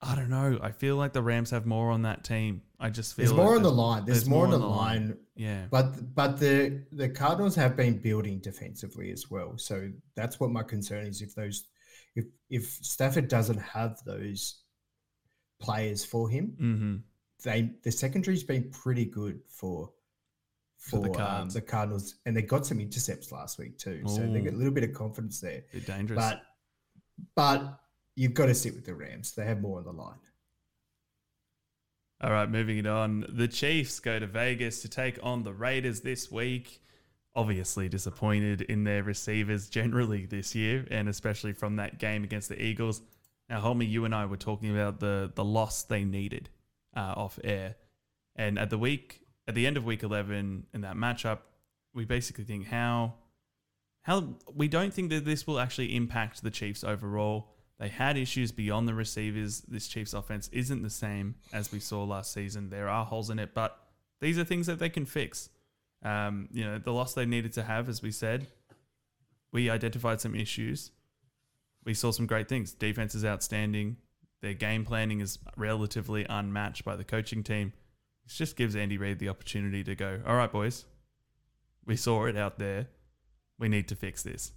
I don't know. I feel like the Rams have more on that team. I just feel There's like more on the line. There's, more on the line. line Yeah, But but the the Cardinals have been building defensively as well. So that's what my concern is. If those if if Stafford doesn't have those players for him, mm-hmm. they the secondary's been pretty good for For for, the um, Cards. the Cardinals, and they got some intercepts last week too. So they got a little bit of confidence there. They're dangerous. But but you've got to sit with the Rams. They have more on the line. All right, moving it on. The Chiefs go to Vegas to take on the Raiders this week. Obviously disappointed in their receivers generally this year, and especially from that game against the Eagles. Now, Holmy, you and I were talking about the the loss they needed uh, off air, and at the week at the end of week 11 in that matchup, we basically think how how we don't think that this will actually impact the Chiefs overall. They had issues beyond the receivers. This Chiefs offense isn't the same as we saw last season. There are holes in it, but these are things that they can fix. Um, you know, the loss they needed to have, as we said, we identified some issues. We saw some great things. Defense is outstanding. Their game planning is relatively unmatched by the coaching team. It just gives Andy Reid the opportunity to go, all right, boys, we saw it out there. We need to fix this.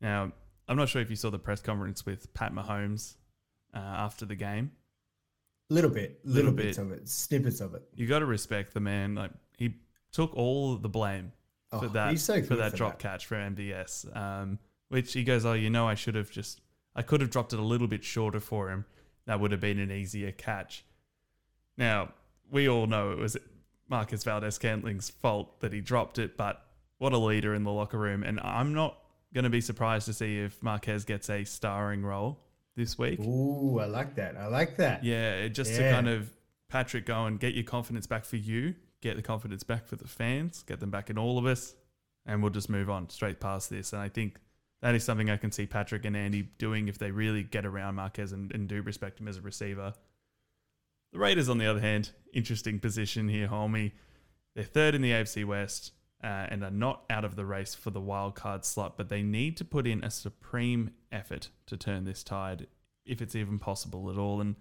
Now, I'm not sure if you saw the press conference with Pat Mahomes uh, after the game. Little bit, little, Little bits bit. of it, snippets of it. You got to respect the man. Like he took all the blame for Oh, that he's so for that for drop that. catch for MVS. Um, which he goes, oh, you know, I should have just, I could have dropped it a little bit shorter for him. That would have been an easier catch. Now we all know it was Marquez Valdes-Scantling's fault that he dropped it, but what a leader in the locker room. And I'm not going to be surprised to see if Marquez gets a starring role this week. Ooh, I like that. I like that. Yeah, just to kind of Patrick go and get your confidence back for you, get the confidence back for the fans, get them back in all of us, and we'll just move on straight past this. And I think that is something I can see Patrick and Andy doing if they really get around Marquez and, and do respect him as a receiver. The Raiders, on the other hand, interesting position here, homie. They're third in the AFC West uh, and are not out of the race for the wild card slot, but they need to put in a supreme effort to turn this tide, if it's even possible at all. And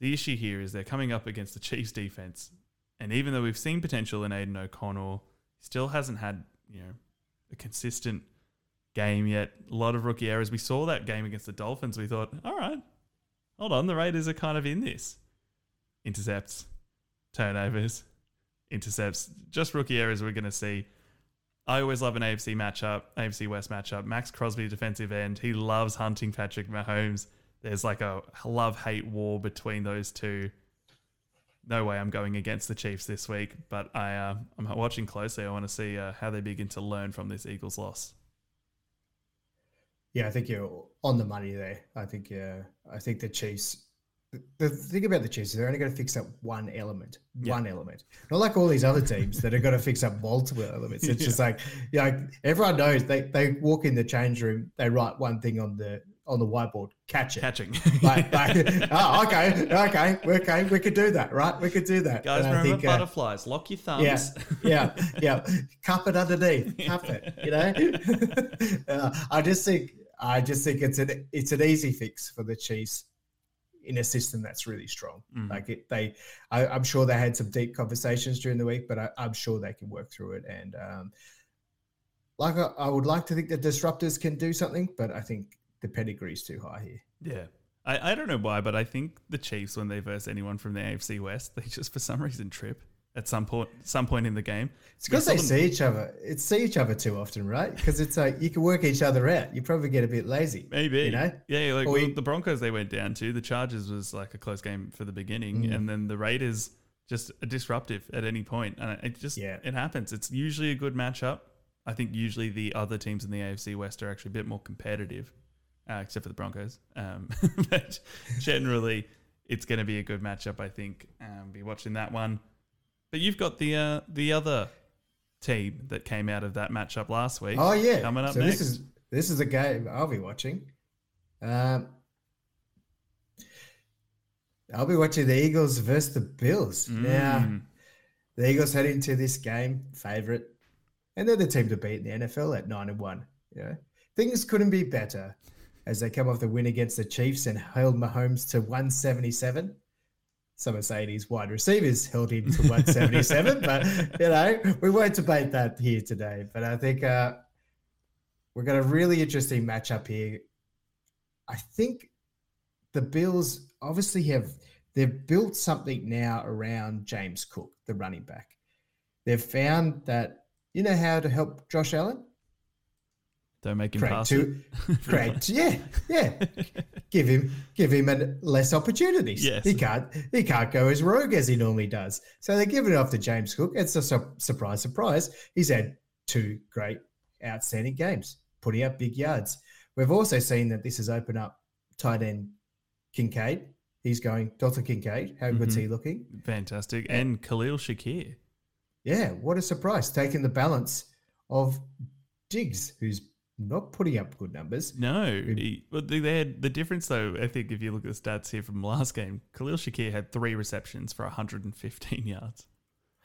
the issue here is they're coming up against the Chiefs defense. And even though we've seen potential in Aidan O'Connell, still hasn't had, you know, a consistent game yet. A lot of rookie errors. We saw that game against the Dolphins. We thought, all right, hold on, the Raiders are kind of in this. Intercepts, turnovers, intercepts, just rookie errors we're going to see. I always love an AFC matchup, AFC West matchup. Maxx Crosby, defensive end, he loves hunting Patrick Mahomes. There's like a love hate war between those two. No way I'm going against the Chiefs this week, but I uh, I'm watching closely. I want to see uh, how they begin to learn from this Eagles loss. Yeah, I think you're on the money there. I think yeah, I think the Chiefs. The thing about the Chiefs is they're only going to fix up one element, Yeah. one element. Not like all these other teams that are going to fix up multiple elements. It's just like, yeah, like everyone knows they they walk in the change room, they write one thing on the on the whiteboard, catch it. Catching. [LAUGHS] Like, [LAUGHS] like, oh, okay, okay, okay, we could do that, right? We could do that. Guys, And remember think, uh, butterflies. Lock your thumbs. yeah, yeah, [LAUGHS] yeah. Cup it underneath, cup it. You know, uh, I just think, I just think it's an it's an easy fix for the Chiefs in a system that's really strong. Mhm. Like it, they, I, I'm sure they had some deep conversations during the week, but I, I'm sure they can work through it. And um, like I, I would like to think the disruptors can do something, but I think the pedigree's too high here. Yeah. I, I don't know why, but I think the Chiefs, when they verse anyone from the AFC West, they just for some reason trip at some point some point in the game. It's because they see each other. It's see each other too often, right? Because it's like you can work each other out. You probably get a bit lazy. Maybe. You know? Yeah, like well, you- the Broncos they went down to. The Chargers was like a close game for the beginning, Mm. and then the Raiders just disruptive at any point. And it just Yeah. it happens. It's usually a good matchup. I think usually the other teams in the AFC West are actually a bit more competitive, uh, except for the Broncos. Um, [LAUGHS] but generally, it's going to be a good matchup. I think. Um, be watching that one. But you've got the uh, the other team that came out of that matchup last week. Oh yeah, coming up so next. this is this is a game I'll be watching. Um, I'll be watching the Eagles versus the Bills. Now Mm. the Eagles head into this game favorite, and they're the team to beat in the NFL at nine and one. Yeah, things couldn't be better as they come off the win against the Chiefs and held Mahomes to one seventy seven. Some are saying his wide receivers held him to 177, [LAUGHS] but you know, we won't debate that here today. But I think uh, we've got a really interesting matchup here. I think the Bills obviously have they've built something now around James Cook, the running back. They've found that you know how to help Josh Allen. Don't make him pass two, it. [LAUGHS] create, yeah, yeah. Give him, give him a, less opportunities. Yes. he can't, he can't go as rogue as he normally does. So they're giving it off to James Cook. It's a su- surprise, surprise. He's had two great, outstanding games, putting up big yards. We've also seen that this has opened up tight end Kincaid. He's going Dalton Kincaid. How good's Mhm. he looking? Fantastic. And Khalil Shakir. yeah, what a surprise, taking the balance of Diggs, who's not putting up good numbers. No, but they had the difference though. I think if you look at the stats here from last game, Khalil Shakir had three receptions for 115 yards,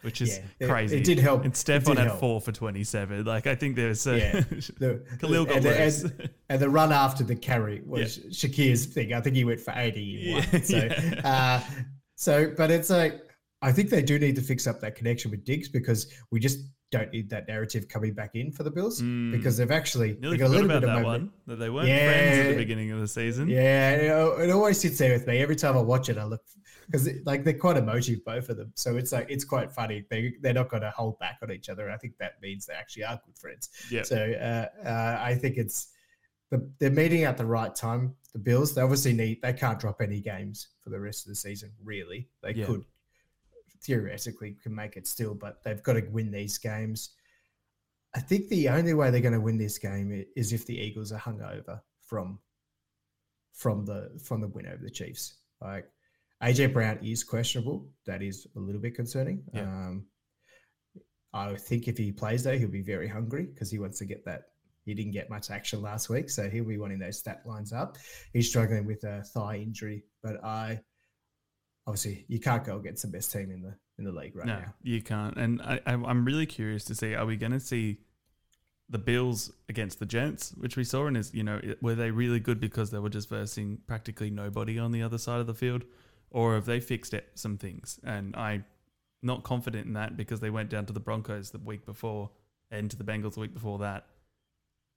which is Yeah, crazy. it did help. And It Stefon had help. four for 27. Like I think there's a Yeah. [LAUGHS] The, Khalil got and, the- and, and the run after the carry was Shakir's thing. I think he went for 80 in one. Yeah, So, yeah. uh, so, but it's like, I think they do need to fix up that connection with Diggs because we just don't need that narrative coming back in for the Bills Mm. because they've actually they got a little bit of that momentum. one that they weren't friends at the beginning of the season. Yeah, it, it always sits there with me. Every time I watch it, I look because like they're quite emotive, both of them. So it's like it's quite funny. They they're not going to hold back on each other. I think that means they actually are good friends. Yeah. So uh, uh, I think it's the, they're meeting at the right time. The Bills, they obviously need they can't drop any games for the rest of the season. Really, they Yeah. could theoretically can make it still, but they've got to win these games. I think the only way they're going to win this game is if the Eagles are hungover from from the from the win over the Chiefs. Like AJ Brown is questionable. That is a little bit concerning. Yeah. Um, I think if he plays though, he'll be very hungry because he wants to get that. He didn't get much action last week, so he'll be wanting those stat lines up. He's struggling with a thigh injury, but I obviously you can't go against the best team in the in the league right no, now. you can't. And I, I, I'm really curious to see: Are we going to see the Bills against the Jets, which we saw, and is you know, were they really good because they were just versing practically nobody on the other side of the field, or have they fixed it, some things? And I'm not confident in that because they went down to the Broncos the week before and to the Bengals the week before that.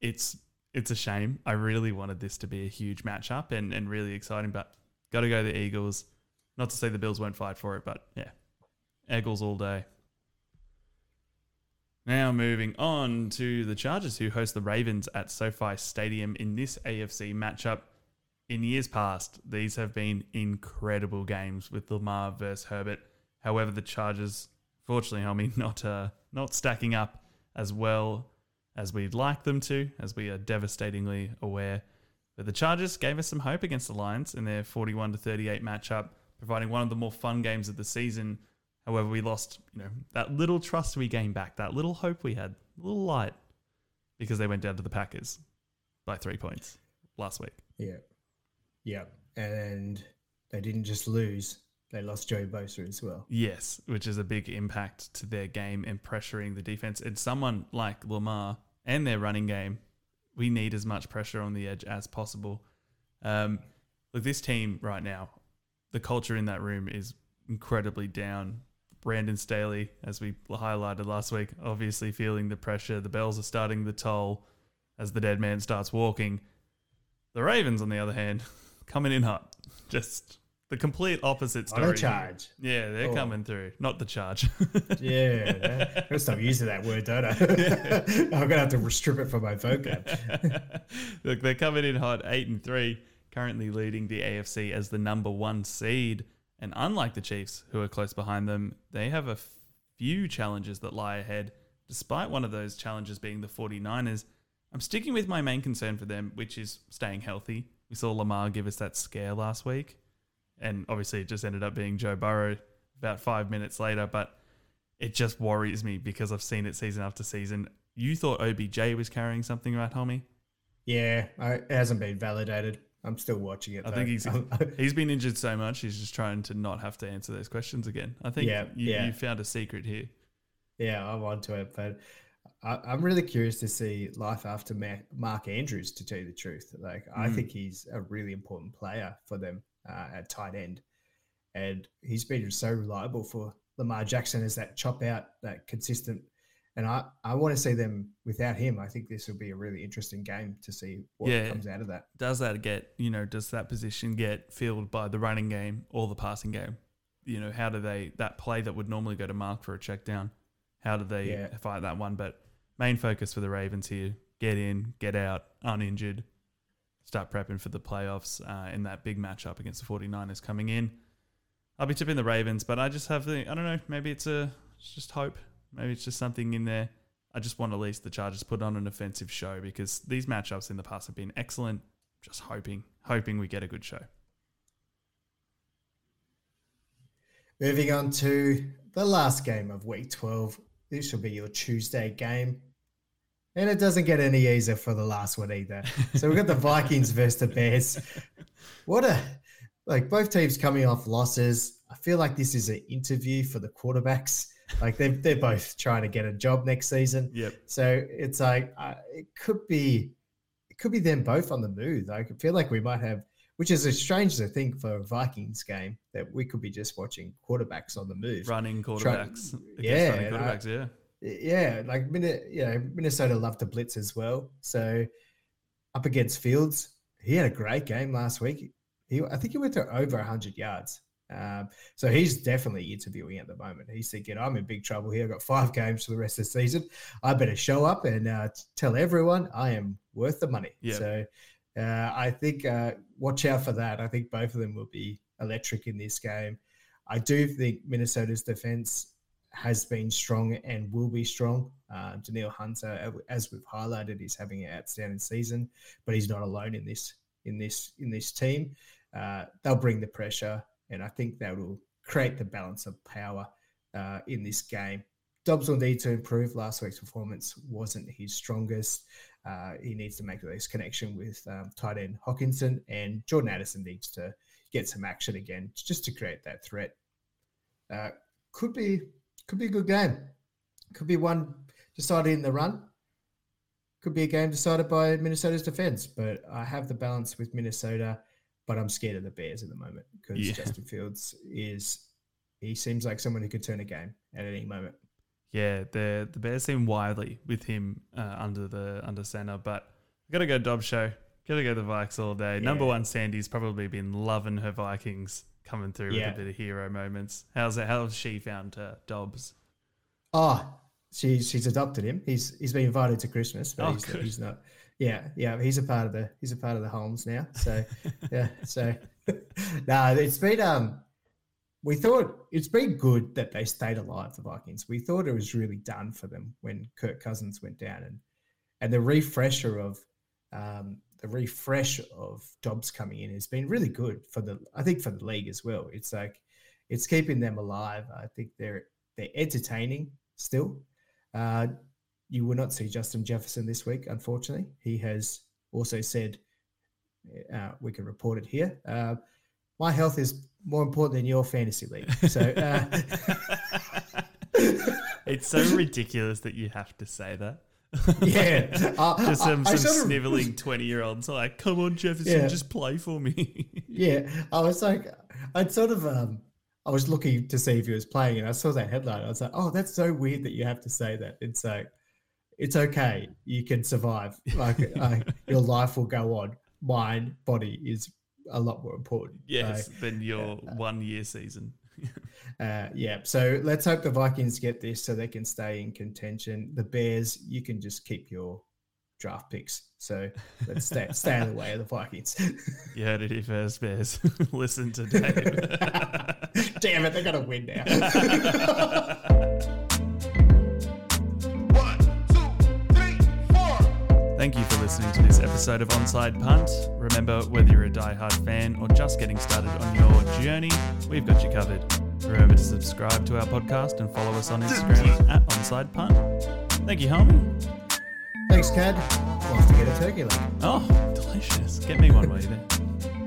It's it's a shame. I really wanted this to be a huge matchup and, and really exciting, but got to go the Eagles. Not to say the Bills won't fight for it, but yeah, Eagles all day. Now moving on to the Chargers, who host the Ravens at SoFi Stadium in this AFC matchup. In years past, these have been incredible games with Lamar versus Herbert. However, the Chargers, fortunately, homie, [LAUGHS] not uh, not stacking up as well as we'd like them to, as we are devastatingly aware. But the Chargers gave us some hope against the Lions in their 41 to 38 matchup, providing one of the more fun games of the season. However, we lost, you know, that little trust we gained back, that little hope we had, a little light, because they went down to the Packers by three points last week. Yeah. Yeah. And they didn't just lose, they lost Joey Bosa as well. Yes, which is a big impact to their game and pressuring the defense. And someone like Lamar and their running game, we need as much pressure on the edge as possible. Um, look, this team right now, the culture in that room is incredibly down. Brandon Staley, as we highlighted last week, obviously feeling the pressure. The bells are starting to toll as the dead man starts walking. The Ravens, on the other hand, [LAUGHS] coming in hot. Just the complete opposite story. On a charge. Yeah, they're Oh. coming through. Not the charge. [LAUGHS] Yeah. that- I'm gonna stop using that word, don't I? [LAUGHS] I'm going to have to strip it from my vocab. Look, they're coming in hot, eight and three, currently leading the AFC as the number one seed. And unlike the Chiefs, who are close behind them, they have a few challenges that lie ahead. Despite one of those challenges being the 49ers, I'm sticking with my main concern for them, which is staying healthy. We saw Lamar give us that scare last week. And obviously, it just ended up being Joe Burrow about five minutes later. But it just worries me because I've seen it season after season. You thought OBJ was carrying something, right, homie? Yeah. It hasn't been validated. I'm still watching it. I though. think he's [LAUGHS] he's been injured so much. He's just trying to not have to answer those questions again. I think Yeah, you, yeah. you found a secret here. Yeah, I'm onto it, but I, I'm really curious to see life after Ma- Mark Andrews. To tell you the truth, like I Mm. think he's a really important player for them uh, at tight end, and he's been so reliable for Lamar Jackson as that chop out, that consistent. And I, I want to see them without him. I think this will be a really interesting game to see what Yeah. comes out of that. Does that get you know? Does that position get filled by the running game or the passing game? You know, how do they that play that would normally go to Mark for a check down? How do they Yeah. fight that one? But main focus for the Ravens here: get in, get out, uninjured, start prepping for the playoffs uh, in that big matchup against the 49ers coming in. I'll be tipping the Ravens, but I just have the I don't know. Maybe it's a it's just hope. Maybe it's just something in there. I just want at least the Chargers put on an offensive show because these matchups in the past have been excellent. Just hoping, hoping we get a good show. Moving on to the last game of week 12, this will be your Tuesday game. And it doesn't get any easier for the last one either. So we've got the Vikings versus the Bears. What a like both teams coming off losses. I feel like this is an interview for the quarterbacks. Like they're they're both trying to get a job next season. Yep. So it's like uh, it could be it could be them both on the move. I feel like we might have, which is a strange to think for a Vikings game that we could be just watching quarterbacks on the move, running quarterbacks. Try, yeah, running quarterbacks. I, yeah yeah, like you know, Minnesota love to blitz as well. So up against Fields, he had a great game last week. He, I think he went to over 100 yards. Um, so he's definitely interviewing at the moment. He's thinking, I'm in big trouble here. I've got five games for the rest of the season. I better show up and uh, tell everyone I am worth the money. Yep. So uh, I think uh, watch out for that. I think both of them will be electric in this game. I do think Minnesota's defense has been strong and will be strong. Uh, Danielle Hunter, as we've highlighted, is having an outstanding season, but he's not alone in this in this in this team. Uh, they'll bring the pressure, and I think that will create the balance of power uh, in this game. Dobbs will need to improve. Last week's performance wasn't his strongest. Uh, he needs to make this connection with um, tight end Hockenson, and Jordan Addison needs to get some action again just to create that threat. Uh, could be could be a good game. Could be one decided in the run. Could be a game decided by Minnesota's defense. But I have the balance with Minnesota, but I'm scared of the Bears at the moment because yeah. Justin Fields is he seems like someone who could turn a game at any moment. Yeah, the the Bears seem wildly with him uh, under the under center, but gotta go Dobbs show. Gotta go the Vikes all day. Yeah. Number one, Sandy's probably been loving her Vikings coming through yeah. with a bit of hero moments. How's it? How's she found uh, Dobbs? Oh, she she's adopted him. He's he's been invited to Christmas, but oh, he's, he's, not. Yeah, yeah, he's a part of the he's a part of the Holmes now. So [LAUGHS] yeah, so [LAUGHS] no, it's been um. We thought it's been good that they stayed alive, the Vikings. We thought it was really done for them when Kirk Cousins went down, and and the refresher of um, the refresh of Dobbs coming in has been really good for the I think for the league as well. It's like it's keeping them alive. I think they're they're entertaining still. Uh, you will not see Justin Jefferson this week, unfortunately. He has also said, uh, we can report it here. Uh, my health is more important than your fantasy league. So uh, [LAUGHS] it's so ridiculous that you have to say that. [LAUGHS] yeah, [LAUGHS] just some, some sniveling twenty-year-olds are like, "Come on, Jefferson, yeah. just play for me." yeah, I was like, I'd sort of, um, I was looking to see if he was playing, and I saw that headline. I was like, "Oh, that's so weird that you have to say that." It's like, it's okay, you can survive. [LAUGHS] Like, uh, your life will go on. Mind, body is a lot more important. Yes, so, than your uh, one-year season. [LAUGHS] uh, yeah, so let's hope the Vikings get this so they can stay in contention. The Bears, you can just keep your draft picks. So let's stay, stay out of the way of the Vikings. [LAUGHS] you heard it here first, Bears. Listen to Dave. Damn it, they're going to win now. Thank you for listening to this episode of Onside Punt. Remember, whether you're a die-hard fan or just getting started on your journey, we've got you covered. Remember to subscribe to our podcast and follow us on Instagram at Onside Punt. Thank you, homie. Thanks, Cad. Wants to get a turkey leg. Oh, delicious. Get me one while you're there.